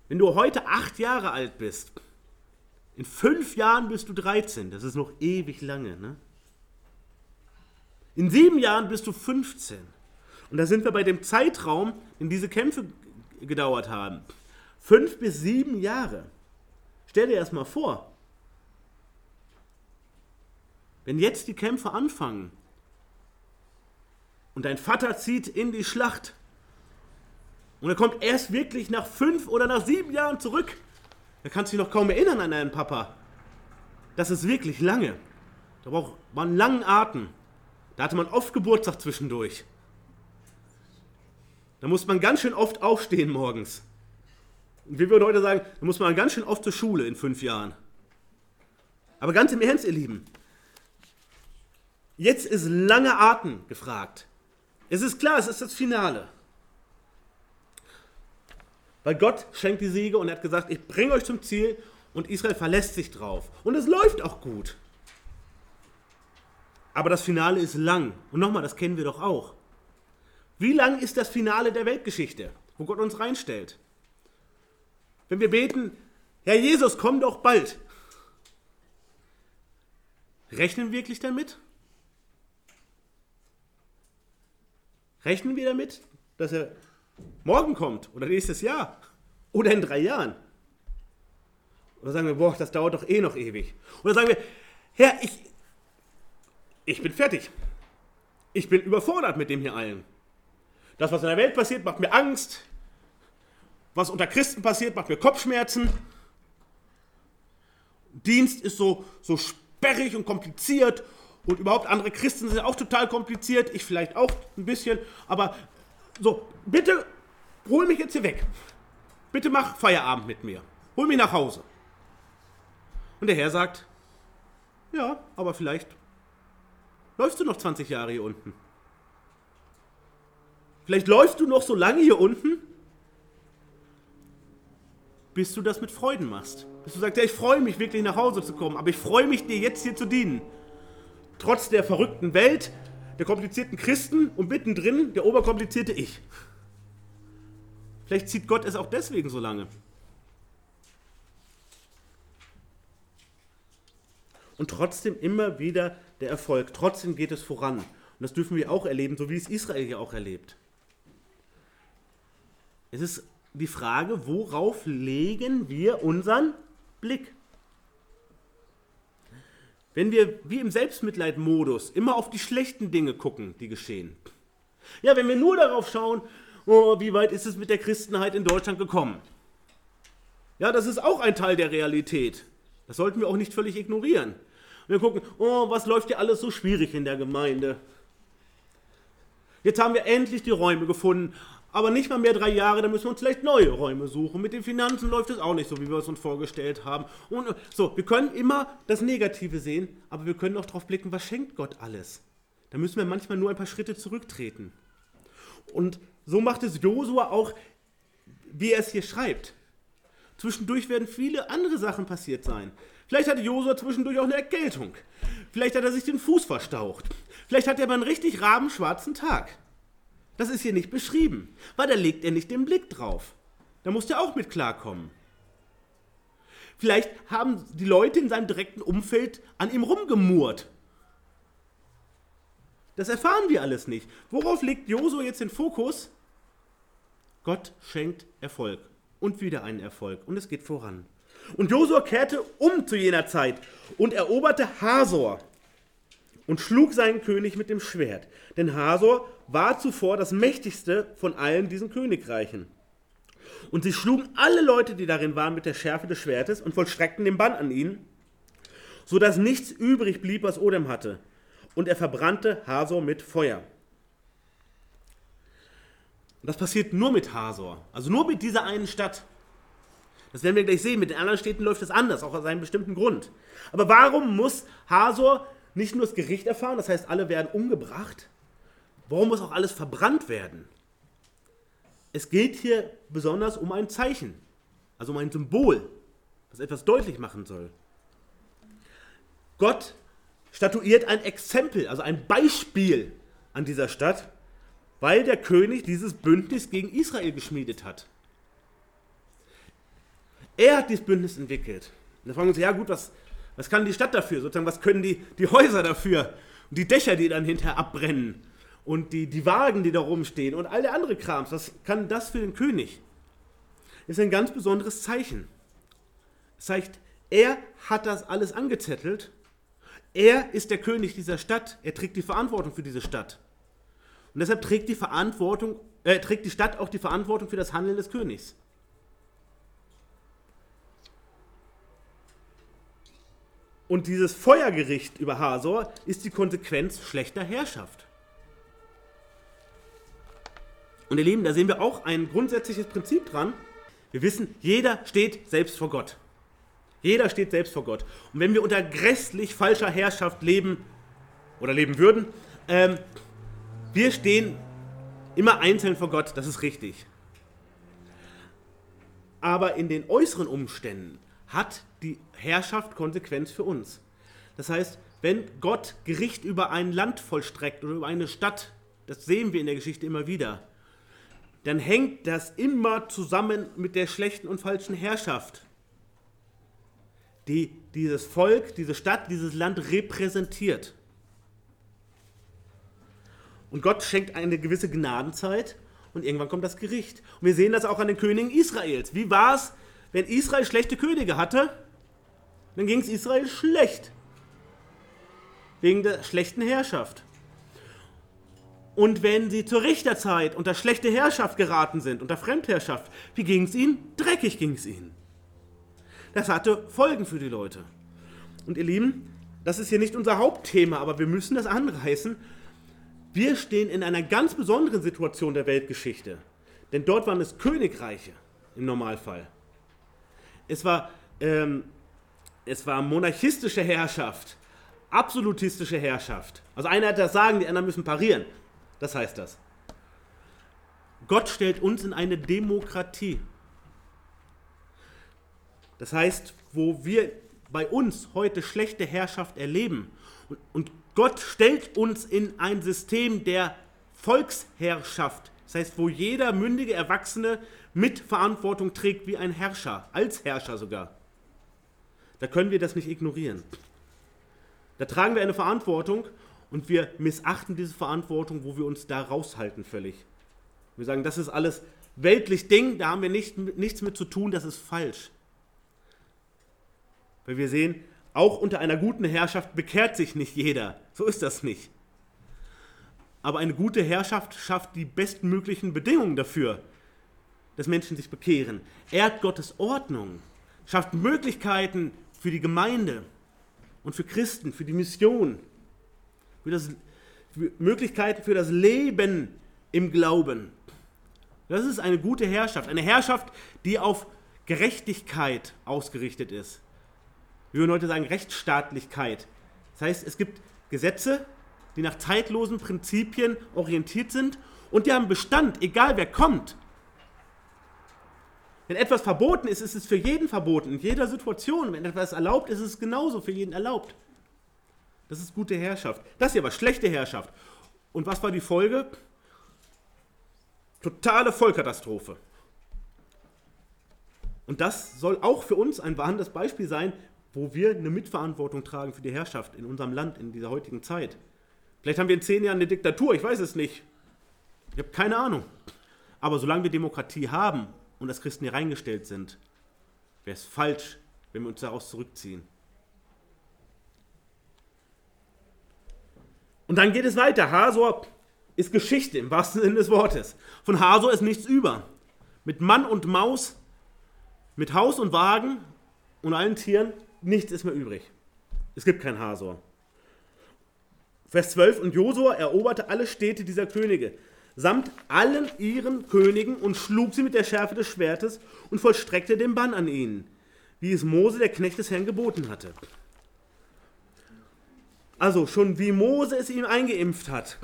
Wenn du heute acht Jahre alt bist, in fünf Jahren bist du 13. Das ist noch ewig lange. Ne? In sieben Jahren bist du 15. Und da sind wir bei dem Zeitraum, den diese Kämpfe gedauert haben. Fünf bis sieben Jahre. Stell dir erst mal vor, wenn jetzt die Kämpfe anfangen und dein Vater zieht in die Schlacht und er kommt erst wirklich nach fünf oder nach sieben Jahren zurück. Da kannst du dich noch kaum erinnern an deinen Papa. Das ist wirklich lange. Da braucht man einen langen Atem. Da hatte man oft Geburtstag zwischendurch. Da muss man ganz schön oft aufstehen morgens. Und wir würden heute sagen, da muss man ganz schön oft zur Schule in fünf Jahren. Aber ganz im Ernst, ihr Lieben, jetzt ist langer Atem gefragt. Es ist klar, es ist das Finale. Weil Gott schenkt die Siege und er hat gesagt, ich bringe euch zum Ziel und Israel verlässt sich drauf. Und es läuft auch gut. Aber das Finale ist lang. Und nochmal, das kennen wir doch auch. Wie lang ist das Finale der Weltgeschichte, wo Gott uns reinstellt? Wenn wir beten, Herr Jesus, komm doch bald. Rechnen wir wirklich damit? Rechnen wir damit, dass er morgen kommt oder nächstes Jahr oder in drei Jahren. Oder sagen wir, boah, das dauert doch eh noch ewig. Oder sagen wir, Herr, ich, ich bin fertig. Ich bin überfordert mit dem hier allen. Das, was in der Welt passiert, macht mir Angst. Was unter Christen passiert, macht mir Kopfschmerzen. Dienst ist so, so sperrig und kompliziert und überhaupt andere Christen sind auch total kompliziert. Ich vielleicht auch ein bisschen. Aber so, bitte hol mich jetzt hier weg. Bitte mach Feierabend mit mir. Hol mich nach Hause. Und der Herr sagt, ja, aber vielleicht läufst du noch 20 Jahre hier unten. Vielleicht läufst du noch so lange hier unten, bis du das mit Freuden machst. Bis du sagst, ja, ich freue mich wirklich nach Hause zu kommen, aber ich freue mich dir jetzt hier zu dienen. Trotz der verrückten Welt, der komplizierten Christen und mittendrin der oberkomplizierte Ich. Vielleicht zieht Gott es auch deswegen so lange. Und trotzdem immer wieder der Erfolg. Trotzdem geht es voran. Und das dürfen wir auch erleben, so wie es Israel hier auch erlebt. Es ist die Frage, worauf legen wir unseren Blick? Wenn wir wie im Selbstmitleidmodus immer auf die schlechten Dinge gucken, die geschehen. Ja, wenn wir nur darauf schauen, oh, wie weit ist es mit der Christenheit in Deutschland gekommen. Ja, das ist auch ein Teil der Realität. Das sollten wir auch nicht völlig ignorieren. Wir gucken, oh, was läuft hier alles so schwierig in der Gemeinde. Jetzt haben wir endlich die Räume gefunden, aber nicht mal mehr drei Jahre, dann müssen wir uns vielleicht neue Räume suchen. Mit den Finanzen läuft es auch nicht so, wie wir es uns vorgestellt haben. Und so, wir können immer das Negative sehen, aber wir können auch darauf blicken, was schenkt Gott alles. Da müssen wir manchmal nur ein paar Schritte zurücktreten. Und so macht es Josua auch, wie er es hier schreibt. Zwischendurch werden viele andere Sachen passiert sein. Vielleicht hatte Josua zwischendurch auch eine Erkältung. Vielleicht hat er sich den Fuß verstaucht. Vielleicht hat er aber einen richtig rabenschwarzen Tag. Das ist hier nicht beschrieben, weil da legt er nicht den Blick drauf. Da muss er auch mit klarkommen. Vielleicht haben die Leute in seinem direkten Umfeld an ihm rumgemurrt. Das erfahren wir alles nicht. Worauf legt Josua jetzt den Fokus? Gott schenkt Erfolg und wieder einen Erfolg und es geht voran. Und Josua kehrte um zu jener Zeit und eroberte Hasor und schlug seinen König mit dem Schwert. Denn Hasor war zuvor das mächtigste von allen diesen Königreichen. Und sie schlugen alle Leute, die darin waren, mit der Schärfe des Schwertes und vollstreckten den Bann an ihnen, so dass nichts übrig blieb, was Odem hatte. Und er verbrannte Hasor mit Feuer. Das passiert nur mit Hasor, also nur mit dieser einen Stadt. Das werden wir gleich sehen. Mit den anderen Städten läuft es anders, auch aus einem bestimmten Grund. Aber warum muss Hasor nicht nur das Gericht erfahren, das heißt, alle werden umgebracht? Warum muss auch alles verbrannt werden? Es geht hier besonders um ein Zeichen, also um ein Symbol, das etwas deutlich machen soll. Gott statuiert ein Exempel, also ein Beispiel an dieser Stadt, weil der König dieses Bündnis gegen Israel geschmiedet hat. Er hat dieses Bündnis entwickelt. Und da fragen wir uns, ja gut, was, was kann die Stadt dafür? Sozusagen, was können die, die Häuser dafür? Und die Dächer, die dann hinterher abbrennen? Und die, die Wagen, die da rumstehen? Und all der andere Krams. Was kann das für den König? Das ist ein ganz besonderes Zeichen. Es zeigt, er hat das alles angezettelt. Er ist der König dieser Stadt. Er trägt die Verantwortung für diese Stadt. Und deshalb trägt die, Verantwortung, äh, trägt die Stadt auch die Verantwortung für das Handeln des Königs. Und dieses Feuergericht über Hasor ist die Konsequenz schlechter Herrschaft. Und ihr Lieben, da sehen wir auch ein grundsätzliches Prinzip dran. Wir wissen, jeder steht selbst vor Gott. Jeder steht selbst vor Gott. Und wenn wir unter grässlich falscher Herrschaft leben oder leben würden, ähm, wir stehen immer einzeln vor Gott, das ist richtig. Aber in den äußeren Umständen hat die Herrschaft Konsequenz für uns. Das heißt, wenn Gott Gericht über ein Land vollstreckt oder über eine Stadt, das sehen wir in der Geschichte immer wieder, dann hängt das immer zusammen mit der schlechten und falschen Herrschaft, die dieses Volk, diese Stadt, dieses Land repräsentiert. Und Gott schenkt eine gewisse Gnadenzeit und irgendwann kommt das Gericht. Und wir sehen das auch an den Königen Israels. Wie war es, wenn Israel schlechte Könige hatte? dann ging es Israel schlecht. Wegen der schlechten Herrschaft. Und wenn sie zur Richterzeit unter schlechte Herrschaft geraten sind, unter Fremdherrschaft, wie ging es ihnen? Dreckig ging es ihnen. Das hatte Folgen für die Leute. Und ihr Lieben, das ist hier nicht unser Hauptthema, aber wir müssen das anreißen. Wir stehen in einer ganz besonderen Situation der Weltgeschichte. Denn dort waren es Königreiche im Normalfall. Es war ähm, es war monarchistische Herrschaft, absolutistische Herrschaft. Also einer hat das Sagen, die anderen müssen parieren. Das heißt das. Gott stellt uns in eine Demokratie. Das heißt, wo wir bei uns heute schlechte Herrschaft erleben und Gott stellt uns in ein System der Volksherrschaft. Das heißt, wo jeder mündige Erwachsene mit Verantwortung trägt wie ein Herrscher, als Herrscher sogar. Da können wir das nicht ignorieren. Da tragen wir eine Verantwortung und wir missachten diese Verantwortung, wo wir uns da raushalten völlig. Wir sagen, das ist alles weltlich Ding, da haben wir nicht, nichts mit zu tun, das ist falsch. Weil wir sehen, auch unter einer guten Herrschaft bekehrt sich nicht jeder. So ist das nicht. Aber eine gute Herrschaft schafft die bestmöglichen Bedingungen dafür, dass Menschen sich bekehren. Ehrt Gottes Ordnung, schafft Möglichkeiten für die Gemeinde und für Christen, für die Mission, für, das, für Möglichkeiten für das Leben im Glauben. Das ist eine gute Herrschaft. Eine Herrschaft, die auf Gerechtigkeit ausgerichtet ist. Wir würden heute sagen Rechtsstaatlichkeit. Das heißt, es gibt Gesetze, die nach zeitlosen Prinzipien orientiert sind und die haben Bestand, egal wer kommt. Wenn etwas verboten ist, ist es für jeden verboten, in jeder Situation. Wenn etwas erlaubt ist, ist es genauso für jeden erlaubt. Das ist gute Herrschaft. Das hier war schlechte Herrschaft. Und was war die Folge? Totale Vollkatastrophe. Und das soll auch für uns ein warnendes Beispiel sein, wo wir eine Mitverantwortung tragen für die Herrschaft in unserem Land in dieser heutigen Zeit. Vielleicht haben wir in zehn Jahren eine Diktatur, ich weiß es nicht. Ich habe keine Ahnung. Aber solange wir Demokratie haben und als Christen hier reingestellt sind, wäre es falsch, wenn wir uns daraus zurückziehen. Und dann geht es weiter. Hasor ist Geschichte im wahrsten Sinne des Wortes. Von Hasor ist nichts über. Mit Mann und Maus, mit Haus und Wagen und allen Tieren, nichts ist mehr übrig. Es gibt kein Hasor. Vers 12, und Josua eroberte alle Städte dieser Könige, samt allen ihren Königen und schlug sie mit der Schärfe des Schwertes und vollstreckte den Bann an ihnen, wie es Mose, der Knecht des Herrn, geboten hatte. Also schon wie Mose es ihm eingeimpft hat,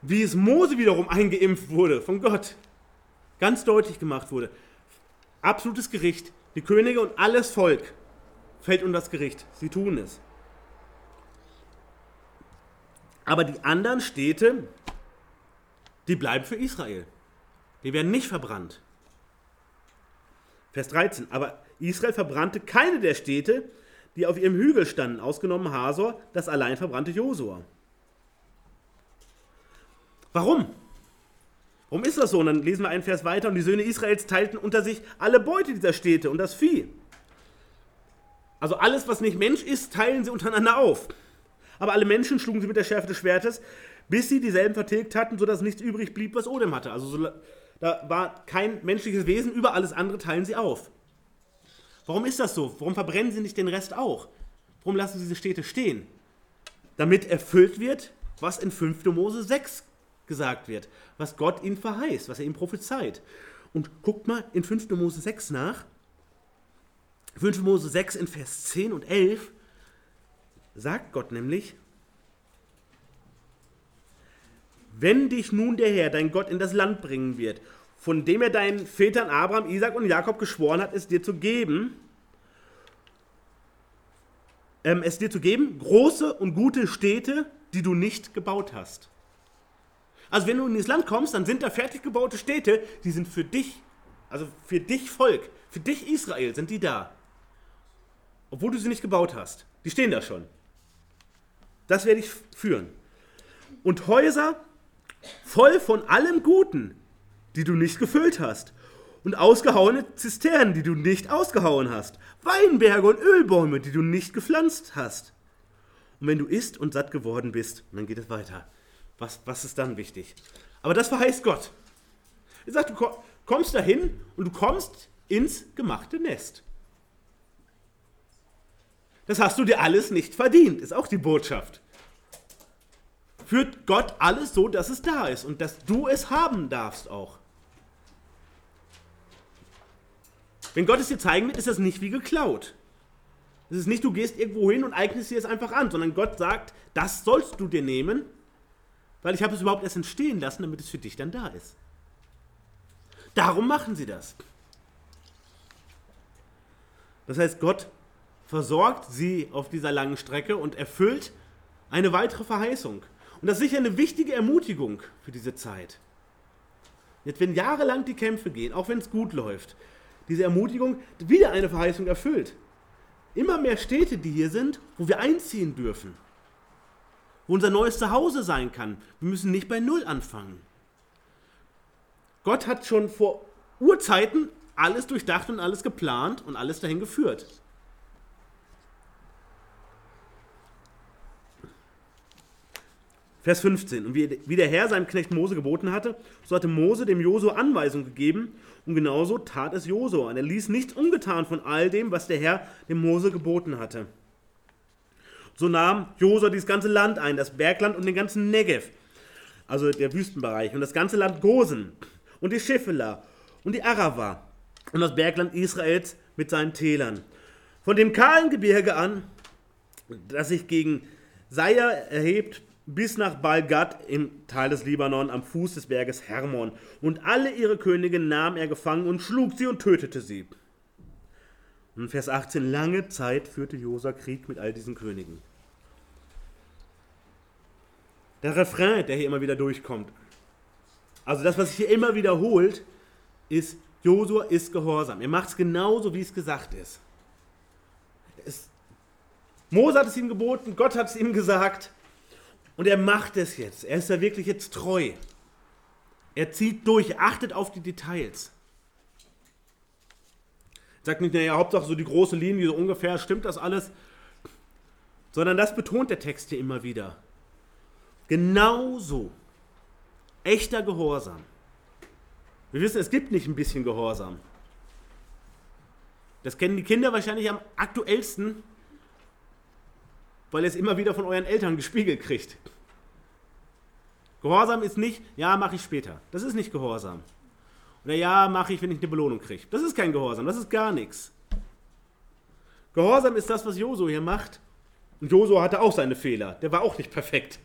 wie es Mose wiederum eingeimpft wurde von Gott, ganz deutlich gemacht wurde. Absolutes Gericht, die Könige und alles Volk fällt unter das Gericht. Sie tun es. Aber die anderen Städte, die bleiben für Israel. Die werden nicht verbrannt. Vers 13. Aber Israel verbrannte keine der Städte, die auf ihrem Hügel standen, ausgenommen Hasor, das allein verbrannte Josua. Warum? Warum ist das so? Und dann lesen wir einen Vers weiter und die Söhne Israels teilten unter sich alle Beute dieser Städte und das Vieh. Also alles, was nicht Mensch ist, teilen sie untereinander auf. Aber alle Menschen schlugen sie mit der Schärfe des Schwertes, bis sie dieselben vertilgt hatten, sodass nichts übrig blieb, was Odem hatte. Also so, da war kein menschliches Wesen, über alles andere teilen sie auf. Warum ist das so? Warum verbrennen sie nicht den Rest auch? Warum lassen sie diese Städte stehen? Damit erfüllt wird, was in 5. Mose 6 gesagt wird, was Gott ihnen verheißt, was er ihnen prophezeit. Und guckt mal in 5. Mose 6 nach. 5. Mose 6 in Vers 10 und 11 sagt Gott nämlich, wenn dich nun der Herr, dein Gott, in das Land bringen wird, von dem er deinen Vätern Abraham, Isaac und Jakob geschworen hat, es dir zu geben, ähm, es dir zu geben, große und gute Städte, die du nicht gebaut hast. Also wenn du in dieses Land kommst, dann sind da fertig gebaute Städte, die sind für dich, also für dich Volk, für dich Israel sind die da. Obwohl du sie nicht gebaut hast. Die stehen da schon. Das werde ich führen. Und Häuser voll von allem Guten, die du nicht gefüllt hast. Und ausgehauene Zisternen, die du nicht ausgehauen hast. Weinberge und Ölbäume, die du nicht gepflanzt hast. Und wenn du isst und satt geworden bist, dann geht es weiter. Was, was ist dann wichtig? Aber das verheißt Gott. Er sagt, du kommst dahin und du kommst ins gemachte Nest. Das hast du dir alles nicht verdient, ist auch die Botschaft. Führt Gott alles so, dass es da ist und dass du es haben darfst auch. Wenn Gott es dir zeigen wird, ist das nicht wie geklaut. Es ist nicht, du gehst irgendwo hin und eignest dir es einfach an, sondern Gott sagt, das sollst du dir nehmen, weil ich habe es überhaupt erst entstehen lassen, damit es für dich dann da ist. Darum machen sie das. Das heißt, Gott versorgt sie auf dieser langen Strecke und erfüllt eine weitere Verheißung. Und das ist sicher eine wichtige Ermutigung für diese Zeit. Jetzt, wenn jahrelang die Kämpfe gehen, auch wenn es gut läuft, diese Ermutigung wieder eine Verheißung erfüllt. Immer mehr Städte, die hier sind, wo wir einziehen dürfen. Wo unser neues Zuhause sein kann. Wir müssen nicht bei Null anfangen. Gott hat schon vor Urzeiten alles durchdacht und alles geplant und alles dahin geführt. Vers 15. Und wie der Herr seinem Knecht Mose geboten hatte, so hatte Mose dem Josua Anweisung gegeben und genauso tat es Josua. Und er ließ nichts ungetan von all dem, was der Herr dem Mose geboten hatte. So nahm Josua dieses ganze Land ein, das Bergland und den ganzen Negev, also der Wüstenbereich, und das ganze Land Gosen und die Schiffela und die Arava und das Bergland Israels mit seinen Tälern. Von dem kahlen Gebirge an, das sich gegen Seir erhebt, bis nach Balgad im Teil des Libanon am Fuß des Berges Hermon. Und alle ihre Könige nahm er gefangen und schlug sie und tötete sie. Und Vers 18, lange Zeit führte Josa Krieg mit all diesen Königen. Der Refrain, der hier immer wieder durchkommt, also das, was sich hier immer wiederholt, ist, Josua ist gehorsam. Er macht es genauso, wie es gesagt ist. Es, Mose hat es ihm geboten, Gott hat es ihm gesagt und er macht es jetzt. Er ist da wirklich jetzt treu. Er zieht durch, achtet auf die Details. Sagt nicht, naja, Hauptsache so die große Linie, so ungefähr, stimmt das alles? Sondern das betont der Text hier immer wieder. Genauso. Echter Gehorsam. Wir wissen, es gibt nicht ein bisschen Gehorsam. Das kennen die Kinder wahrscheinlich am aktuellsten, weil ihr es immer wieder von euren Eltern gespiegelt kriegt. Gehorsam ist nicht, ja, mache ich später. Das ist nicht Gehorsam. Oder ja, mache ich, wenn ich eine Belohnung kriege. Das ist kein Gehorsam, das ist gar nichts. Gehorsam ist das, was Josu hier macht. Und Josu hatte auch seine Fehler. Der war auch nicht perfekt.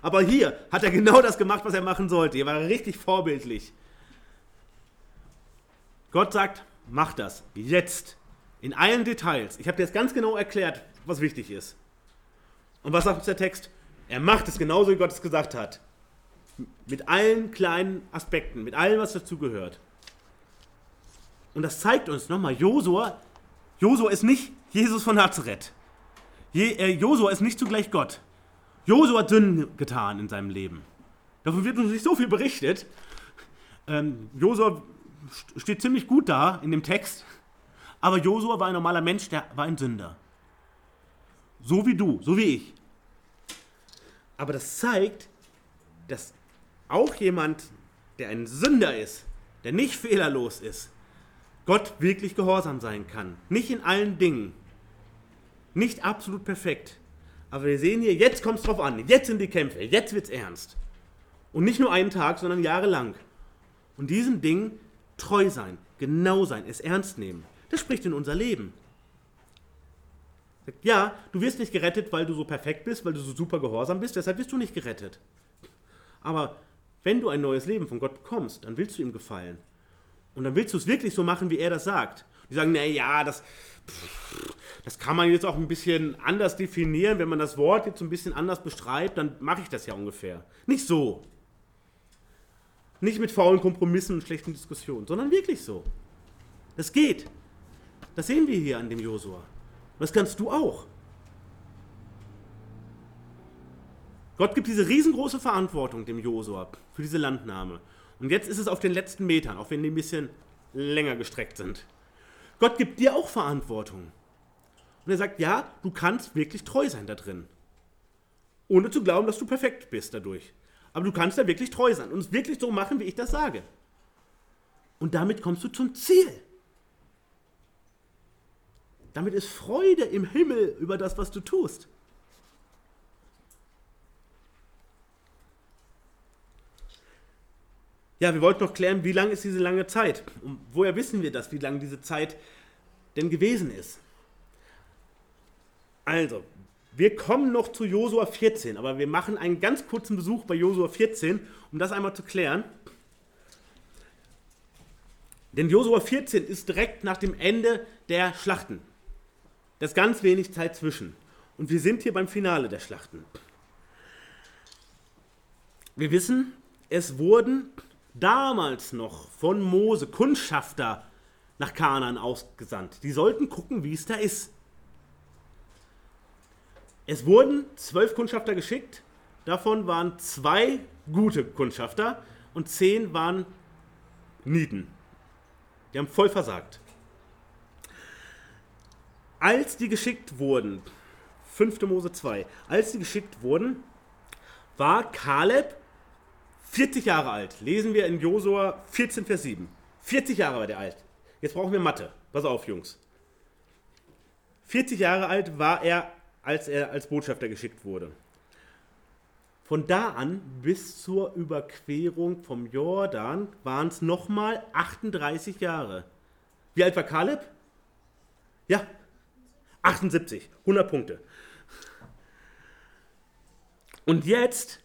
Aber hier hat er genau das gemacht, was er machen sollte. Hier war er richtig vorbildlich. Gott sagt, mach das. Jetzt. In allen Details. Ich habe dir jetzt ganz genau erklärt, was wichtig ist. Und was sagt uns der Text? Er macht es genauso, wie Gott es gesagt hat. Mit allen kleinen Aspekten, mit allem, was dazugehört. Und das zeigt uns nochmal, Josua, Josua ist nicht Jesus von Nazareth. Je, äh, Josua ist nicht zugleich Gott. Josua hat Sünden getan in seinem Leben. Davon wird uns nicht so viel berichtet. Ähm, Josua steht ziemlich gut da in dem Text, aber Josua war ein normaler Mensch, der war ein Sünder. So wie du, so wie ich. Aber das zeigt, dass auch jemand, der ein Sünder ist, der nicht fehlerlos ist, Gott wirklich gehorsam sein kann. Nicht in allen Dingen. Nicht absolut perfekt. Aber wir sehen hier, jetzt kommt es drauf an. Jetzt sind die Kämpfe. Jetzt wird es ernst. Und nicht nur einen Tag, sondern jahrelang. Und diesen Dingen treu sein, genau sein, es ernst nehmen. Das spricht in unser Leben. Ja, du wirst nicht gerettet, weil du so perfekt bist, weil du so super gehorsam bist, deshalb wirst du nicht gerettet. Aber wenn du ein neues Leben von Gott bekommst, dann willst du ihm gefallen. Und dann willst du es wirklich so machen, wie er das sagt. Die sagen, naja, das, das kann man jetzt auch ein bisschen anders definieren. Wenn man das Wort jetzt ein bisschen anders beschreibt, dann mache ich das ja ungefähr. Nicht so. Nicht mit faulen Kompromissen und schlechten Diskussionen, sondern wirklich so. Das geht. Das sehen wir hier an dem Josua. Das kannst du auch. Gott gibt diese riesengroße Verantwortung dem Josua für diese Landnahme. Und jetzt ist es auf den letzten Metern, auch wenn die ein bisschen länger gestreckt sind. Gott gibt dir auch Verantwortung. Und er sagt, ja, du kannst wirklich treu sein da drin. Ohne zu glauben, dass du perfekt bist dadurch. Aber du kannst da wirklich treu sein und es wirklich so machen, wie ich das sage. Und damit kommst du zum Ziel. Damit ist Freude im Himmel über das, was du tust. Ja, wir wollten noch klären, wie lang ist diese lange Zeit? Und woher wissen wir das, wie lang diese Zeit denn gewesen ist? Also, wir kommen noch zu Josua 14, aber wir machen einen ganz kurzen Besuch bei Josua 14, um das einmal zu klären. Denn Josua 14 ist direkt nach dem Ende der Schlachten. Da ist ganz wenig Zeit zwischen. Und wir sind hier beim Finale der Schlachten. Wir wissen, es wurden damals noch von Mose Kundschafter nach Kanaan ausgesandt. Die sollten gucken, wie es da ist. Es wurden zwölf Kundschafter geschickt, davon waren zwei gute Kundschafter und zehn waren Nieten. Die haben voll versagt. Als die geschickt wurden, 5. Mose 2, als die geschickt wurden, war Kaleb 40 Jahre alt. Lesen wir in Josua 14, Vers 7. 40 Jahre war der alt. Jetzt brauchen wir Mathe. Pass auf, Jungs. 40 Jahre alt war er als er als Botschafter geschickt wurde. Von da an bis zur Überquerung vom Jordan waren es nochmal 38 Jahre. Wie alt war Kaleb? Ja, 78, 100 Punkte. Und jetzt,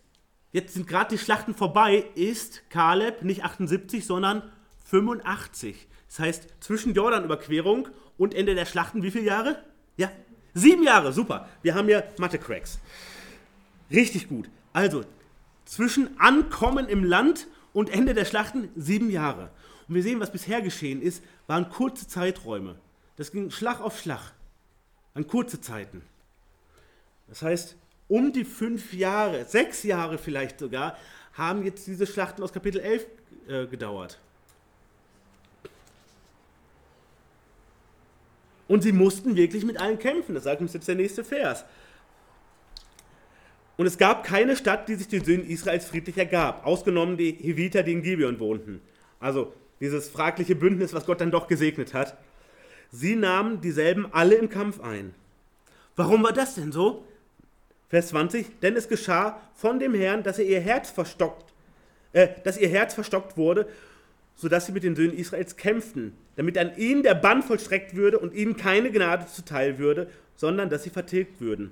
jetzt sind gerade die Schlachten vorbei, ist Kaleb nicht 78, sondern 85. Das heißt, zwischen Jordan-Überquerung und Ende der Schlachten, wie viele Jahre? Ja, sieben Jahre, super. Wir haben hier Mathe-Cracks. Richtig gut. Also, zwischen Ankommen im Land und Ende der Schlachten sieben Jahre. Und wir sehen, was bisher geschehen ist, waren kurze Zeiträume. Das ging Schlag auf Schlag. An kurze Zeiten. Das heißt, um die fünf Jahre, sechs Jahre vielleicht sogar, haben jetzt diese Schlachten aus Kapitel 11 äh, gedauert. Und sie mussten wirklich mit allen kämpfen. Das sagt uns jetzt der nächste Vers. Und es gab keine Stadt, die sich den Söhnen Israels friedlich ergab, ausgenommen die Heviter, die in Gibeon wohnten. Also dieses fragliche Bündnis, was Gott dann doch gesegnet hat. Sie nahmen dieselben alle im Kampf ein. Warum war das denn so? Vers 20, denn es geschah von dem Herrn, dass er ihr Herz verstockt, äh, dass ihr Herz verstockt wurde, sodass sie mit den Söhnen Israels kämpften, damit an ihnen der Bann vollstreckt würde und ihnen keine Gnade zuteil würde, sondern dass sie vertilgt würden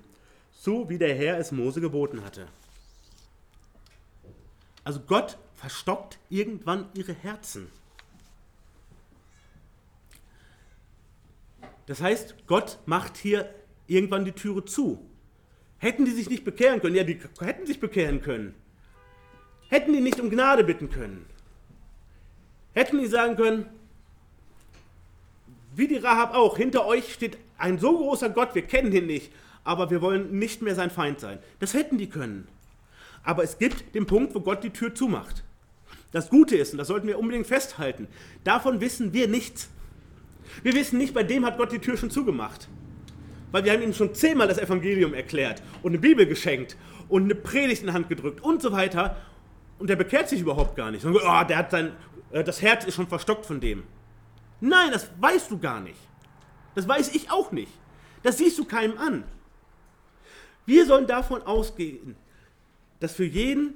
so wie der Herr es Mose geboten hatte. Also Gott verstockt irgendwann ihre Herzen. Das heißt, Gott macht hier irgendwann die Türe zu. Hätten die sich nicht bekehren können? Ja, die hätten sich bekehren können. Hätten die nicht um Gnade bitten können? Hätten die sagen können, wie die Rahab auch, hinter euch steht ein so großer Gott, wir kennen ihn nicht, aber wir wollen nicht mehr sein Feind sein. Das hätten die können. Aber es gibt den Punkt, wo Gott die Tür zumacht. Das Gute ist, und das sollten wir unbedingt festhalten, davon wissen wir nichts. Wir wissen nicht, bei dem hat Gott die Tür schon zugemacht. Weil wir haben ihm schon zehnmal das Evangelium erklärt und eine Bibel geschenkt und eine Predigt in die Hand gedrückt und so weiter. Und der bekehrt sich überhaupt gar nicht. Und, oh, der hat sein, äh, das Herz ist schon verstockt von dem. Nein, das weißt du gar nicht. Das weiß ich auch nicht. Das siehst du keinem an. Wir sollen davon ausgehen, dass für jeden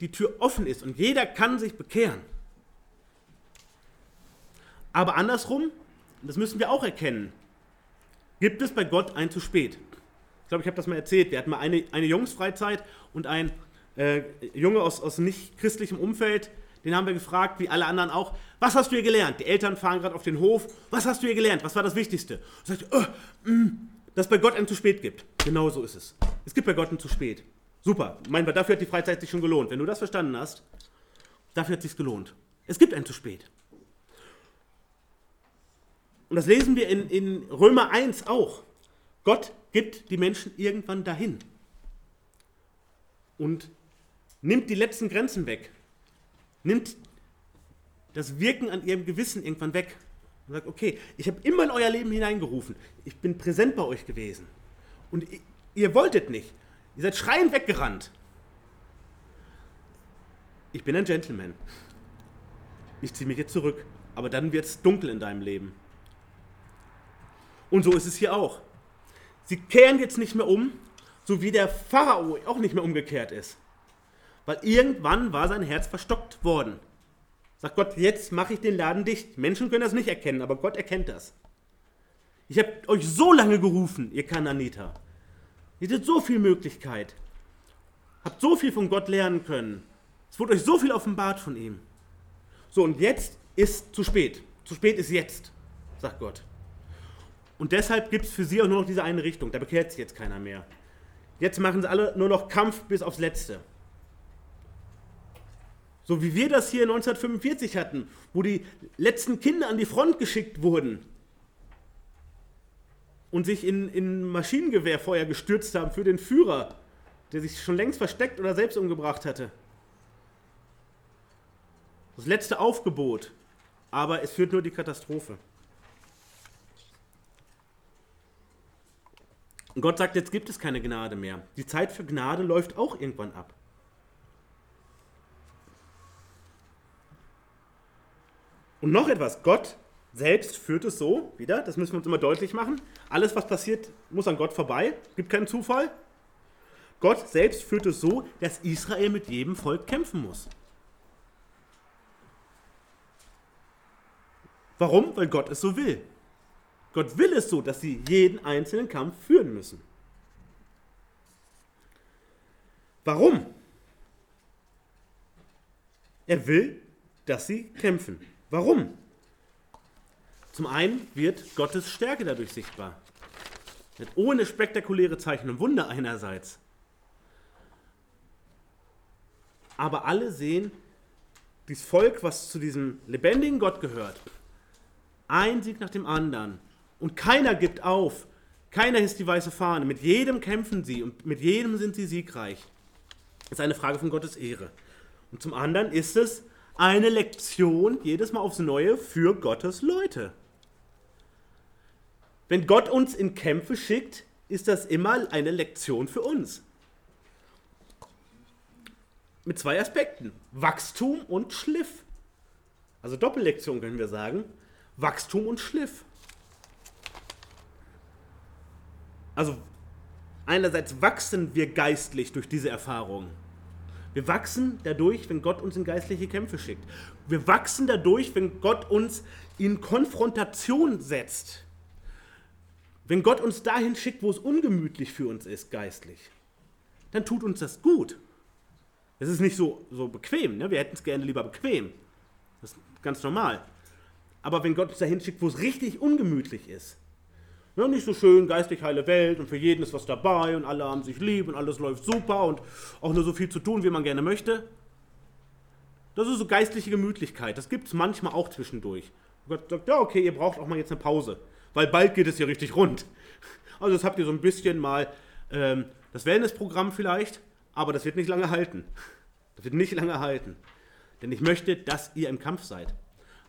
die Tür offen ist und jeder kann sich bekehren. Aber andersrum, das müssen wir auch erkennen, gibt es bei Gott ein zu spät. Ich glaube, ich habe das mal erzählt. Wir hatten mal eine, eine Jungsfreizeit und ein äh, Junge aus, aus nicht christlichem Umfeld, den haben wir gefragt, wie alle anderen auch, was hast du hier gelernt? Die Eltern fahren gerade auf den Hof, was hast du hier gelernt? Was war das Wichtigste? Und sagt, oh, mh, dass es bei Gott ein zu spät gibt. Genau so ist es. Es gibt bei Gott ein zu spät. Super. Mein, dafür hat die Freizeit sich schon gelohnt. Wenn du das verstanden hast, dafür hat es sich gelohnt. Es gibt ein zu spät. Und das lesen wir in, in Römer 1 auch. Gott gibt die Menschen irgendwann dahin und nimmt die letzten Grenzen weg, nimmt das Wirken an ihrem Gewissen irgendwann weg und sagt, okay, ich habe immer in euer Leben hineingerufen. Ich bin präsent bei euch gewesen. Und ihr wolltet nicht. Ihr seid schreiend weggerannt. Ich bin ein Gentleman. Ich ziehe mich jetzt zurück. Aber dann wird es dunkel in deinem Leben. Und so ist es hier auch. Sie kehren jetzt nicht mehr um, so wie der Pharao auch nicht mehr umgekehrt ist. Weil irgendwann war sein Herz verstockt worden. Sagt Gott, jetzt mache ich den Laden dicht. Menschen können das nicht erkennen, aber Gott erkennt das. Ich habe euch so lange gerufen, ihr Kananiter. Ihr hattet so viel Möglichkeit. Habt so viel von Gott lernen können. Es wurde euch so viel offenbart von ihm. So, und jetzt ist zu spät. Zu spät ist jetzt, sagt Gott. Und deshalb gibt es für sie auch nur noch diese eine Richtung. Da bekehrt sich jetzt keiner mehr. Jetzt machen sie alle nur noch Kampf bis aufs Letzte. So wie wir das hier 1945 hatten, wo die letzten Kinder an die Front geschickt wurden und sich in, in Maschinengewehrfeuer gestürzt haben für den Führer, der sich schon längst versteckt oder selbst umgebracht hatte. Das letzte Aufgebot, aber es führt nur die Katastrophe. Und Gott sagt, jetzt gibt es keine Gnade mehr. Die Zeit für Gnade läuft auch irgendwann ab. Und noch etwas, Gott selbst führt es so, wieder, das müssen wir uns immer deutlich machen, alles, was passiert, muss an Gott vorbei, gibt keinen Zufall. Gott selbst führt es so, dass Israel mit jedem Volk kämpfen muss. Warum? Weil Gott es so will. Gott will es so, dass sie jeden einzelnen Kampf führen müssen. Warum? Er will, dass sie kämpfen. Warum? Zum einen wird Gottes Stärke dadurch sichtbar. Ohne spektakuläre Zeichen und Wunder einerseits. Aber alle sehen, dieses Volk, was zu diesem lebendigen Gott gehört, ein Sieg nach dem anderen. Und keiner gibt auf. Keiner hisst die weiße Fahne. Mit jedem kämpfen sie und mit jedem sind sie siegreich. Das ist eine Frage von Gottes Ehre. Und zum anderen ist es eine Lektion jedes Mal aufs Neue für Gottes Leute. Wenn Gott uns in Kämpfe schickt, ist das immer eine Lektion für uns. Mit zwei Aspekten. Wachstum und Schliff. Also Doppellektion können wir sagen. Wachstum und Schliff. Also einerseits wachsen wir geistlich durch diese Erfahrung. Wir wachsen dadurch, wenn Gott uns in geistliche Kämpfe schickt. Wir wachsen dadurch, wenn Gott uns in Konfrontation setzt. Wenn Gott uns dahin schickt, wo es ungemütlich für uns ist, geistlich, dann tut uns das gut. Es ist nicht so, so bequem, ne? wir hätten es gerne lieber bequem. Das ist ganz normal. Aber wenn Gott uns dahin schickt, wo es richtig ungemütlich ist, ja, nicht so schön, geistig heile Welt und für jeden ist was dabei und alle haben sich lieb und alles läuft super und auch nur so viel zu tun, wie man gerne möchte. Das ist so geistliche Gemütlichkeit. Das gibt es manchmal auch zwischendurch. Gott sagt, ja, okay, ihr braucht auch mal jetzt eine Pause weil bald geht es ja richtig rund. Also das habt ihr so ein bisschen mal ähm, das Wellnessprogramm vielleicht, aber das wird nicht lange halten. Das wird nicht lange halten. Denn ich möchte, dass ihr im Kampf seid.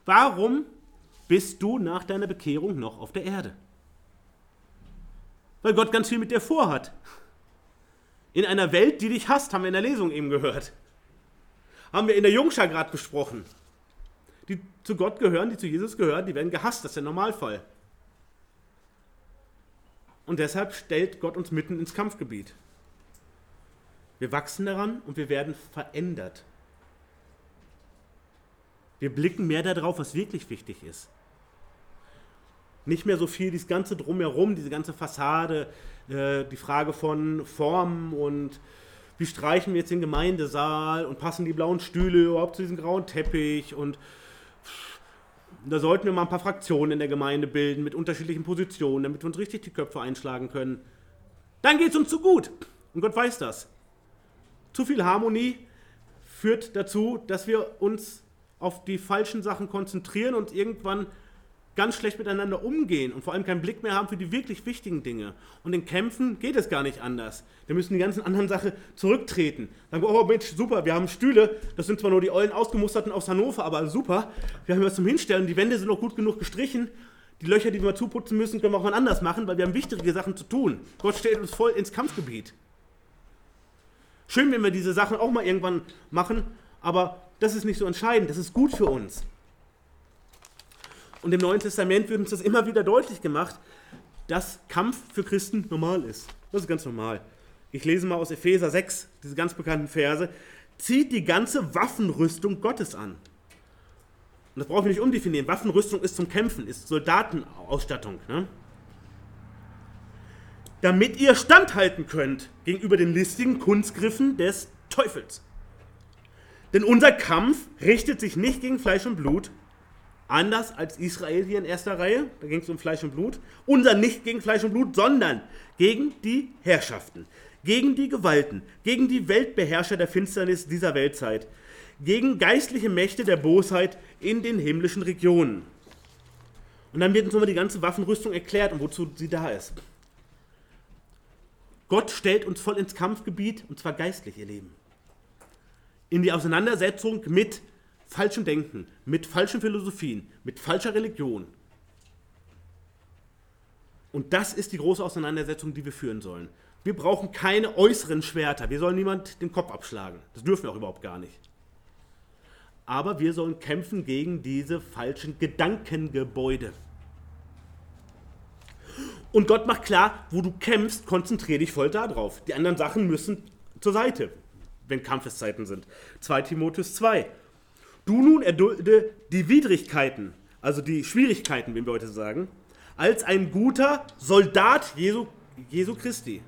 Warum bist du nach deiner Bekehrung noch auf der Erde? Weil Gott ganz viel mit dir vorhat. In einer Welt, die dich hasst, haben wir in der Lesung eben gehört. Haben wir in der Jungschar gerade besprochen. Die zu Gott gehören, die zu Jesus gehören, die werden gehasst, das ist der Normalfall. Und deshalb stellt Gott uns mitten ins Kampfgebiet. Wir wachsen daran und wir werden verändert. Wir blicken mehr darauf, was wirklich wichtig ist. Nicht mehr so viel dieses ganze Drumherum, diese ganze Fassade, äh, die Frage von Formen und wie streichen wir jetzt den Gemeindesaal und passen die blauen Stühle überhaupt zu diesem grauen Teppich und da sollten wir mal ein paar Fraktionen in der Gemeinde bilden mit unterschiedlichen Positionen, damit wir uns richtig die Köpfe einschlagen können. Dann geht es uns zu gut. Und Gott weiß das. Zu viel Harmonie führt dazu, dass wir uns auf die falschen Sachen konzentrieren und irgendwann ganz schlecht miteinander umgehen und vor allem keinen Blick mehr haben für die wirklich wichtigen Dinge. Und in Kämpfen geht es gar nicht anders. Wir müssen die ganzen anderen Sachen zurücktreten. Wir, oh Mensch, super, wir haben Stühle, das sind zwar nur die ollen ausgemusterten aus Hannover, aber super, wir haben was zum Hinstellen, die Wände sind noch gut genug gestrichen, die Löcher, die wir zuputzen müssen, können wir auch mal anders machen, weil wir haben wichtige Sachen zu tun. Gott stellt uns voll ins Kampfgebiet. Schön, wenn wir diese Sachen auch mal irgendwann machen, aber das ist nicht so entscheidend, das ist gut für uns. Und im Neuen Testament wird uns das immer wieder deutlich gemacht, dass Kampf für Christen normal ist. Das ist ganz normal. Ich lese mal aus Epheser 6, diese ganz bekannten Verse. Zieht die ganze Waffenrüstung Gottes an. Und das brauchen wir nicht umdefinieren. Waffenrüstung ist zum Kämpfen, ist Soldatenausstattung. Ne? Damit ihr standhalten könnt gegenüber den listigen Kunstgriffen des Teufels. Denn unser Kampf richtet sich nicht gegen Fleisch und Blut, Anders als Israel hier in erster Reihe, da ging es um Fleisch und Blut. Unser nicht gegen Fleisch und Blut, sondern gegen die Herrschaften, gegen die Gewalten, gegen die Weltbeherrscher der Finsternis dieser Weltzeit, gegen geistliche Mächte der Bosheit in den himmlischen Regionen. Und dann wird uns nochmal die ganze Waffenrüstung erklärt und wozu sie da ist. Gott stellt uns voll ins Kampfgebiet, und zwar geistlich, ihr Leben. In die Auseinandersetzung mit falschem Denken, mit falschen Philosophien, mit falscher Religion. Und das ist die große Auseinandersetzung, die wir führen sollen. Wir brauchen keine äußeren Schwerter. Wir sollen niemand den Kopf abschlagen. Das dürfen wir auch überhaupt gar nicht. Aber wir sollen kämpfen gegen diese falschen Gedankengebäude. Und Gott macht klar, wo du kämpfst, konzentriere dich voll darauf. Die anderen Sachen müssen zur Seite, wenn Kampfeszeiten sind. 2 Timotheus 2. Du nun erdulde die Widrigkeiten, also die Schwierigkeiten, wie wir heute sagen, als ein guter Soldat Jesu, Jesu Christi.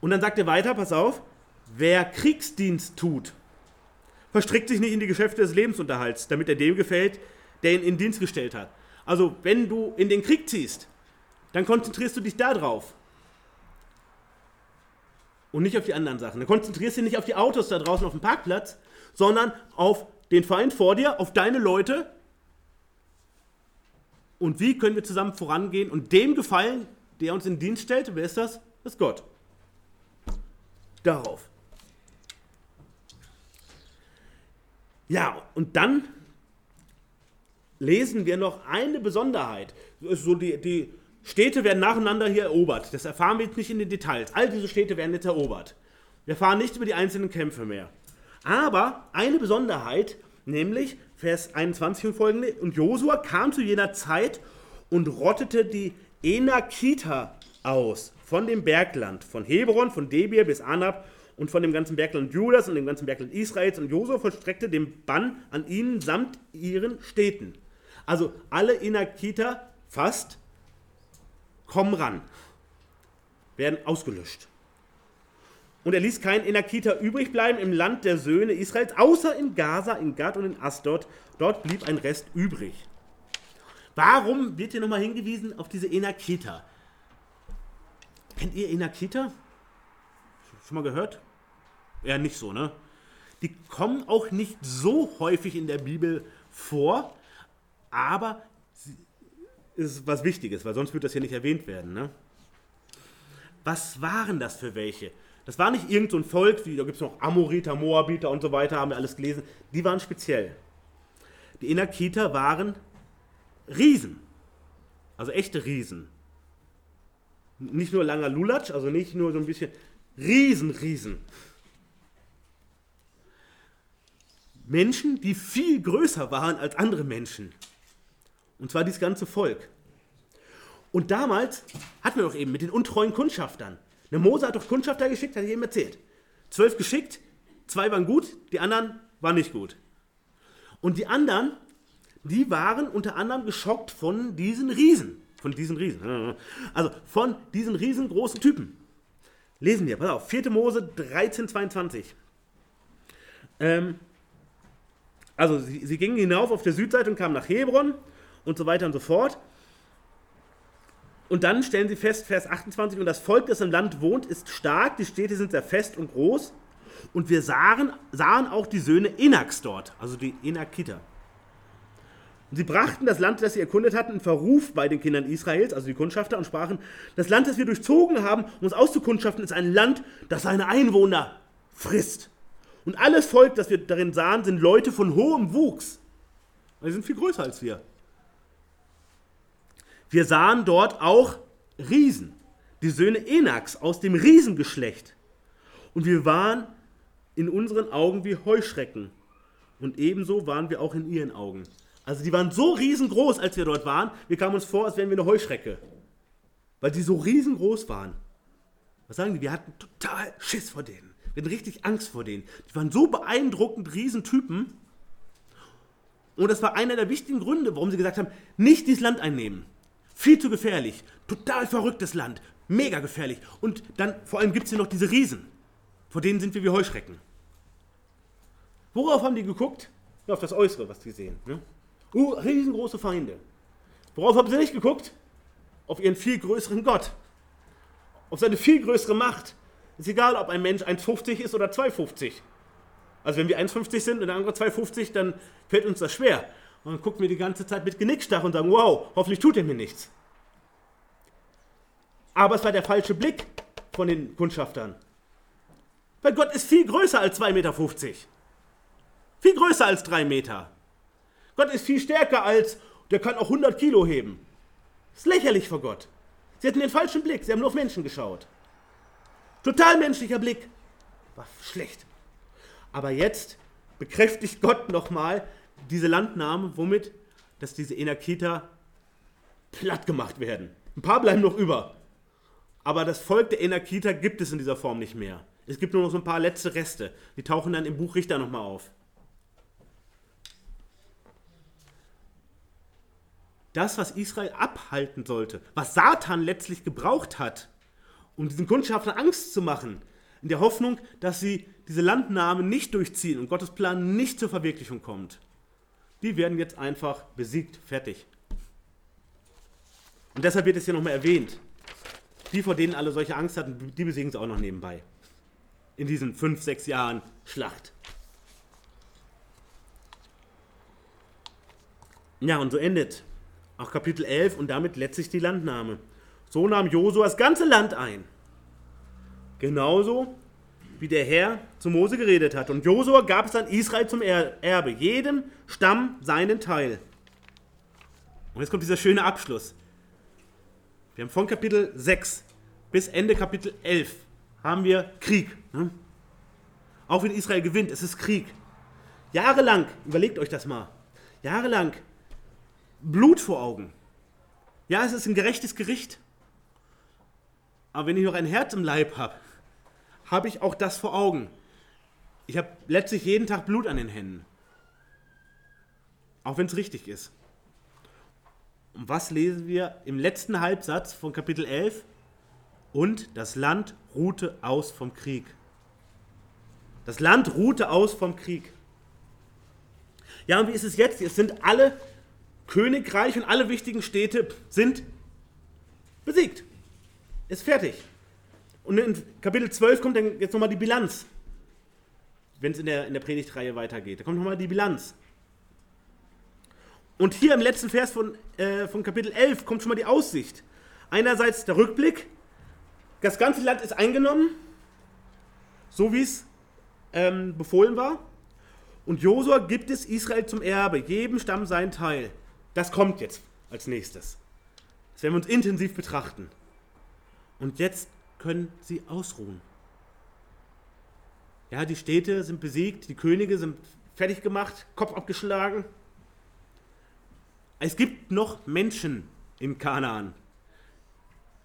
Und dann sagt er weiter, pass auf, wer Kriegsdienst tut, verstrickt sich nicht in die Geschäfte des Lebensunterhalts, damit er dem gefällt, der ihn in Dienst gestellt hat. Also, wenn du in den Krieg ziehst, dann konzentrierst du dich darauf. Und nicht auf die anderen Sachen. Dann konzentrierst du dich nicht auf die Autos da draußen auf dem Parkplatz, sondern auf den Feind vor dir, auf deine Leute. Und wie können wir zusammen vorangehen und dem gefallen, der uns in Dienst stellt? Wer ist das? Das ist Gott. Darauf. Ja, und dann lesen wir noch eine Besonderheit. So die, die Städte werden nacheinander hier erobert. Das erfahren wir jetzt nicht in den Details. All diese Städte werden jetzt erobert. Wir erfahren nicht über die einzelnen Kämpfe mehr. Aber eine Besonderheit, nämlich Vers 21 und folgende, und Josua kam zu jener Zeit und rottete die Enakita aus von dem Bergland, von Hebron, von Debir bis Anab und von dem ganzen Bergland Judas und dem ganzen Bergland Israels. Und Josua vollstreckte den Bann an ihnen samt ihren Städten. Also alle Inakita fast kommen ran, werden ausgelöscht. Und er ließ keinen Inakita übrig bleiben im Land der Söhne Israels, außer in Gaza, in Gad und in Asdod. Dort blieb ein Rest übrig. Warum wird hier nochmal hingewiesen auf diese Enakita? Kennt ihr Enakita? Schon mal gehört? Ja, nicht so, ne? Die kommen auch nicht so häufig in der Bibel vor, aber ist was Wichtiges, weil sonst würde das hier nicht erwähnt werden. Ne? Was waren das für welche? Das war nicht irgendein so Volk, wie, da gibt es noch Amoriter, Moabiter und so weiter, haben wir alles gelesen. Die waren speziell. Die Inakiter waren Riesen. Also echte Riesen. Nicht nur langer Lulatsch, also nicht nur so ein bisschen Riesen, Riesen. Menschen, die viel größer waren als andere Menschen. Und zwar dieses ganze Volk. Und damals hatten wir doch eben mit den untreuen Kundschaftern. Der Mose hat doch Kundschafter geschickt, hat ich eben erzählt. Zwölf geschickt, zwei waren gut, die anderen waren nicht gut. Und die anderen, die waren unter anderem geschockt von diesen Riesen. Von diesen Riesen. Also von diesen riesengroßen Typen. Lesen wir, pass auf, 4. Mose 13, 22. Ähm, also sie, sie gingen hinauf auf der Südseite und kamen nach Hebron und so weiter und so fort. Und dann stellen sie fest, Vers 28, und das Volk, das im Land wohnt, ist stark, die Städte sind sehr fest und groß. Und wir sahen, sahen auch die Söhne Enaks dort, also die Enakiter. Und sie brachten das Land, das sie erkundet hatten, in Verruf bei den Kindern Israels, also die Kundschafter, und sprachen, das Land, das wir durchzogen haben, um uns auszukundschaften, ist ein Land, das seine Einwohner frisst. Und alles Volk, das wir darin sahen, sind Leute von hohem Wuchs. Die sind viel größer als wir. Wir sahen dort auch Riesen, die Söhne Enaks aus dem Riesengeschlecht. Und wir waren in unseren Augen wie Heuschrecken. Und ebenso waren wir auch in ihren Augen. Also die waren so riesengroß, als wir dort waren, wir kamen uns vor, als wären wir eine Heuschrecke. Weil die so riesengroß waren. Was sagen die? Wir hatten total Schiss vor denen. Wir hatten richtig Angst vor denen. Die waren so beeindruckend Riesentypen. Und das war einer der wichtigen Gründe, warum sie gesagt haben, nicht dieses Land einnehmen. Viel zu gefährlich. Total verrücktes Land. Mega gefährlich. Und dann vor allem gibt es hier noch diese Riesen. Vor denen sind wir wie Heuschrecken. Worauf haben die geguckt? Ja, auf das Äußere, was sie sehen. Ne? Uh, riesengroße Feinde. Worauf haben sie nicht geguckt? Auf ihren viel größeren Gott. Auf seine viel größere Macht. Ist egal, ob ein Mensch 1,50 ist oder 2,50. Also wenn wir 1,50 sind und der andere 2,50, dann fällt uns das schwer. Und gucken wir die ganze Zeit mit Genickstarr und sagen, wow, hoffentlich tut er mir nichts. Aber es war der falsche Blick von den Kundschaftern. Weil Gott ist viel größer als 2,50 Meter. Viel größer als 3 Meter. Gott ist viel stärker als, der kann auch 100 Kilo heben. Das ist lächerlich vor Gott. Sie hatten den falschen Blick, sie haben nur auf Menschen geschaut. Total menschlicher Blick. War schlecht. Aber jetzt bekräftigt Gott nochmal, diese Landnahme, womit? Dass diese Enakita platt gemacht werden. Ein paar bleiben noch über. Aber das Volk der Enakiter gibt es in dieser Form nicht mehr. Es gibt nur noch so ein paar letzte Reste. Die tauchen dann im Buch Richter nochmal auf. Das, was Israel abhalten sollte, was Satan letztlich gebraucht hat, um diesen Kundschaftern Angst zu machen, in der Hoffnung, dass sie diese Landnahme nicht durchziehen und Gottes Plan nicht zur Verwirklichung kommt, die werden jetzt einfach besiegt, fertig. Und deshalb wird es hier nochmal erwähnt. Die, vor denen alle solche Angst hatten, die besiegen sie auch noch nebenbei. In diesen fünf, sechs Jahren Schlacht. Ja, und so endet auch Kapitel 11 und damit letztlich die Landnahme. So nahm Josua das ganze Land ein. Genauso wie der Herr zu Mose geredet hat. Und Josua gab es dann Israel zum Erbe, jedem Stamm seinen Teil. Und jetzt kommt dieser schöne Abschluss. Wir haben von Kapitel 6 bis Ende Kapitel 11 haben wir Krieg. Ne? Auch wenn Israel gewinnt, es ist Krieg. Jahrelang, überlegt euch das mal, jahrelang Blut vor Augen. Ja, es ist ein gerechtes Gericht. Aber wenn ich noch ein Herz im Leib habe, habe ich auch das vor Augen. Ich habe letztlich jeden Tag Blut an den Händen. Auch wenn es richtig ist. Und was lesen wir im letzten Halbsatz von Kapitel 11? Und das Land ruhte aus vom Krieg. Das Land ruhte aus vom Krieg. Ja, und wie ist es jetzt? Es sind alle Königreich und alle wichtigen Städte sind besiegt. Ist fertig. Und in Kapitel 12 kommt dann jetzt nochmal die Bilanz. Wenn es in der, in der Predigtreihe weitergeht. Da kommt nochmal die Bilanz. Und hier im letzten Vers von, äh, von Kapitel 11 kommt schon mal die Aussicht. Einerseits der Rückblick. Das ganze Land ist eingenommen, so wie es ähm, befohlen war. Und Josua gibt es Israel zum Erbe, jedem Stamm seinen Teil. Das kommt jetzt als nächstes. Das werden wir uns intensiv betrachten. Und jetzt können sie ausruhen. Ja, die Städte sind besiegt, die Könige sind fertig gemacht, Kopf abgeschlagen. Es gibt noch Menschen in Kanaan.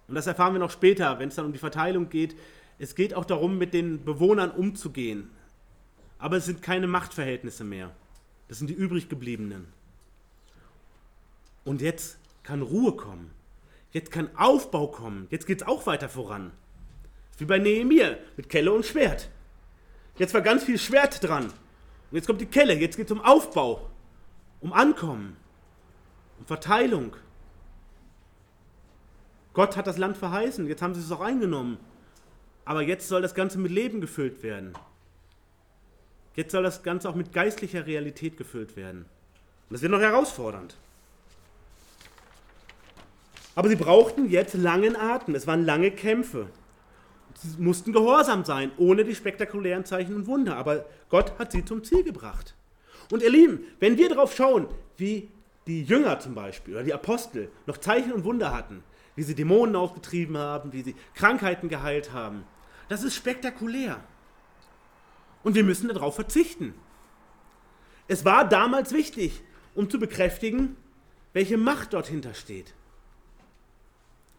Und das erfahren wir noch später, wenn es dann um die Verteilung geht. Es geht auch darum, mit den Bewohnern umzugehen. Aber es sind keine Machtverhältnisse mehr. Das sind die übrig gebliebenen. Und jetzt kann Ruhe kommen. Jetzt kann Aufbau kommen. Jetzt geht es auch weiter voran. Wie bei Nehemiah mit Kelle und Schwert. Jetzt war ganz viel Schwert dran. Und jetzt kommt die Kelle. Jetzt geht es um Aufbau, um Ankommen, um Verteilung. Gott hat das Land verheißen. Jetzt haben sie es auch eingenommen. Aber jetzt soll das Ganze mit Leben gefüllt werden. Jetzt soll das Ganze auch mit geistlicher Realität gefüllt werden. Und das wird noch herausfordernd. Aber sie brauchten jetzt langen Atem. Es waren lange Kämpfe. Sie mussten gehorsam sein, ohne die spektakulären Zeichen und Wunder. Aber Gott hat sie zum Ziel gebracht. Und ihr Lieben, wenn wir darauf schauen, wie die Jünger zum Beispiel oder die Apostel noch Zeichen und Wunder hatten, wie sie Dämonen aufgetrieben haben, wie sie Krankheiten geheilt haben, das ist spektakulär. Und wir müssen darauf verzichten. Es war damals wichtig, um zu bekräftigen, welche Macht dort hintersteht.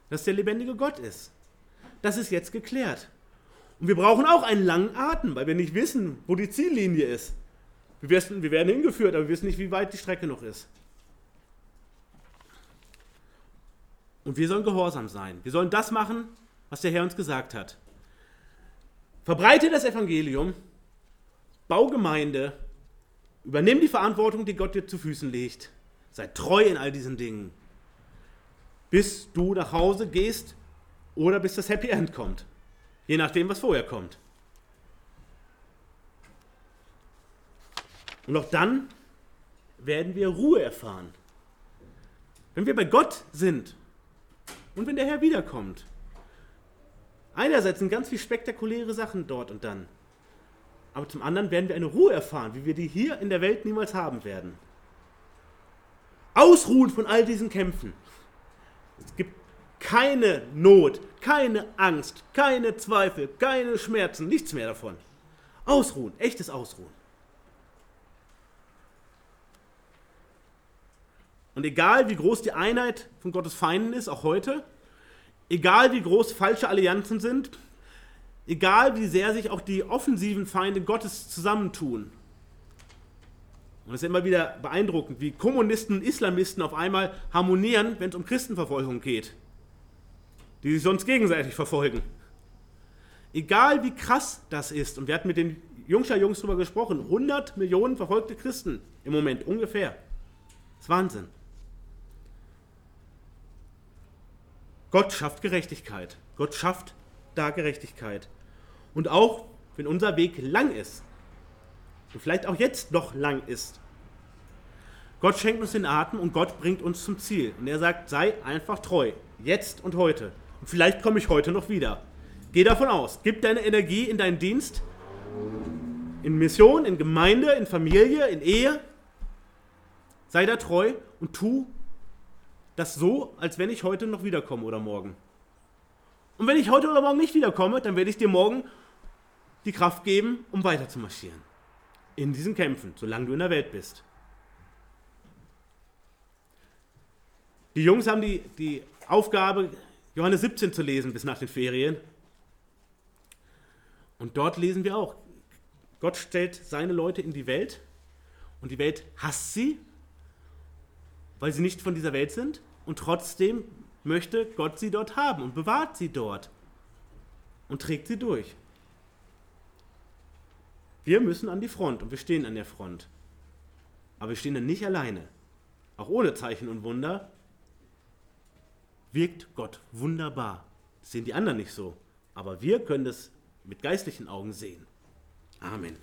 Dass der lebendige Gott ist. Das ist jetzt geklärt. Und wir brauchen auch einen langen Atem, weil wir nicht wissen, wo die Ziellinie ist. Wir, wissen, wir werden hingeführt, aber wir wissen nicht, wie weit die Strecke noch ist. Und wir sollen gehorsam sein. Wir sollen das machen, was der Herr uns gesagt hat. Verbreite das Evangelium, bau Gemeinde, übernimm die Verantwortung, die Gott dir zu Füßen legt. Sei treu in all diesen Dingen, bis du nach Hause gehst oder bis das Happy End kommt. Je nachdem, was vorher kommt. Und auch dann werden wir Ruhe erfahren. Wenn wir bei Gott sind und wenn der Herr wiederkommt. Einerseits sind ganz viele spektakuläre Sachen dort und dann. Aber zum anderen werden wir eine Ruhe erfahren, wie wir die hier in der Welt niemals haben werden. Ausruhen von all diesen Kämpfen. Es gibt keine Not, keine Angst, keine Zweifel, keine Schmerzen, nichts mehr davon. Ausruhen, echtes Ausruhen. Und egal wie groß die Einheit von Gottes Feinden ist, auch heute, Egal wie groß falsche Allianzen sind, egal wie sehr sich auch die offensiven Feinde Gottes zusammentun. Und es ist immer wieder beeindruckend, wie Kommunisten und Islamisten auf einmal harmonieren, wenn es um Christenverfolgung geht, die sich sonst gegenseitig verfolgen. Egal wie krass das ist, und wir hatten mit den Jungscher Jungs darüber gesprochen, 100 Millionen verfolgte Christen im Moment ungefähr. Das ist Wahnsinn. Gott schafft Gerechtigkeit. Gott schafft da Gerechtigkeit. Und auch wenn unser Weg lang ist, und vielleicht auch jetzt noch lang ist, Gott schenkt uns den Atem und Gott bringt uns zum Ziel. Und er sagt, sei einfach treu, jetzt und heute. Vielleicht komme ich heute noch wieder. Geh davon aus, gib deine Energie in deinen Dienst, in Mission, in Gemeinde, in Familie, in Ehe. Sei da treu und tu das so, als wenn ich heute noch wiederkomme oder morgen. Und wenn ich heute oder morgen nicht wiederkomme, dann werde ich dir morgen die Kraft geben, um weiter zu marschieren. In diesen Kämpfen, solange du in der Welt bist. Die Jungs haben die, die Aufgabe, Johannes 17 zu lesen bis nach den Ferien. Und dort lesen wir auch, Gott stellt seine Leute in die Welt und die Welt hasst sie, weil sie nicht von dieser Welt sind und trotzdem möchte Gott sie dort haben und bewahrt sie dort und trägt sie durch. Wir müssen an die Front und wir stehen an der Front. Aber wir stehen dann nicht alleine. Auch ohne Zeichen und Wunder wirkt Gott wunderbar. Das sehen die anderen nicht so. Aber wir können das mit geistlichen Augen sehen. Amen.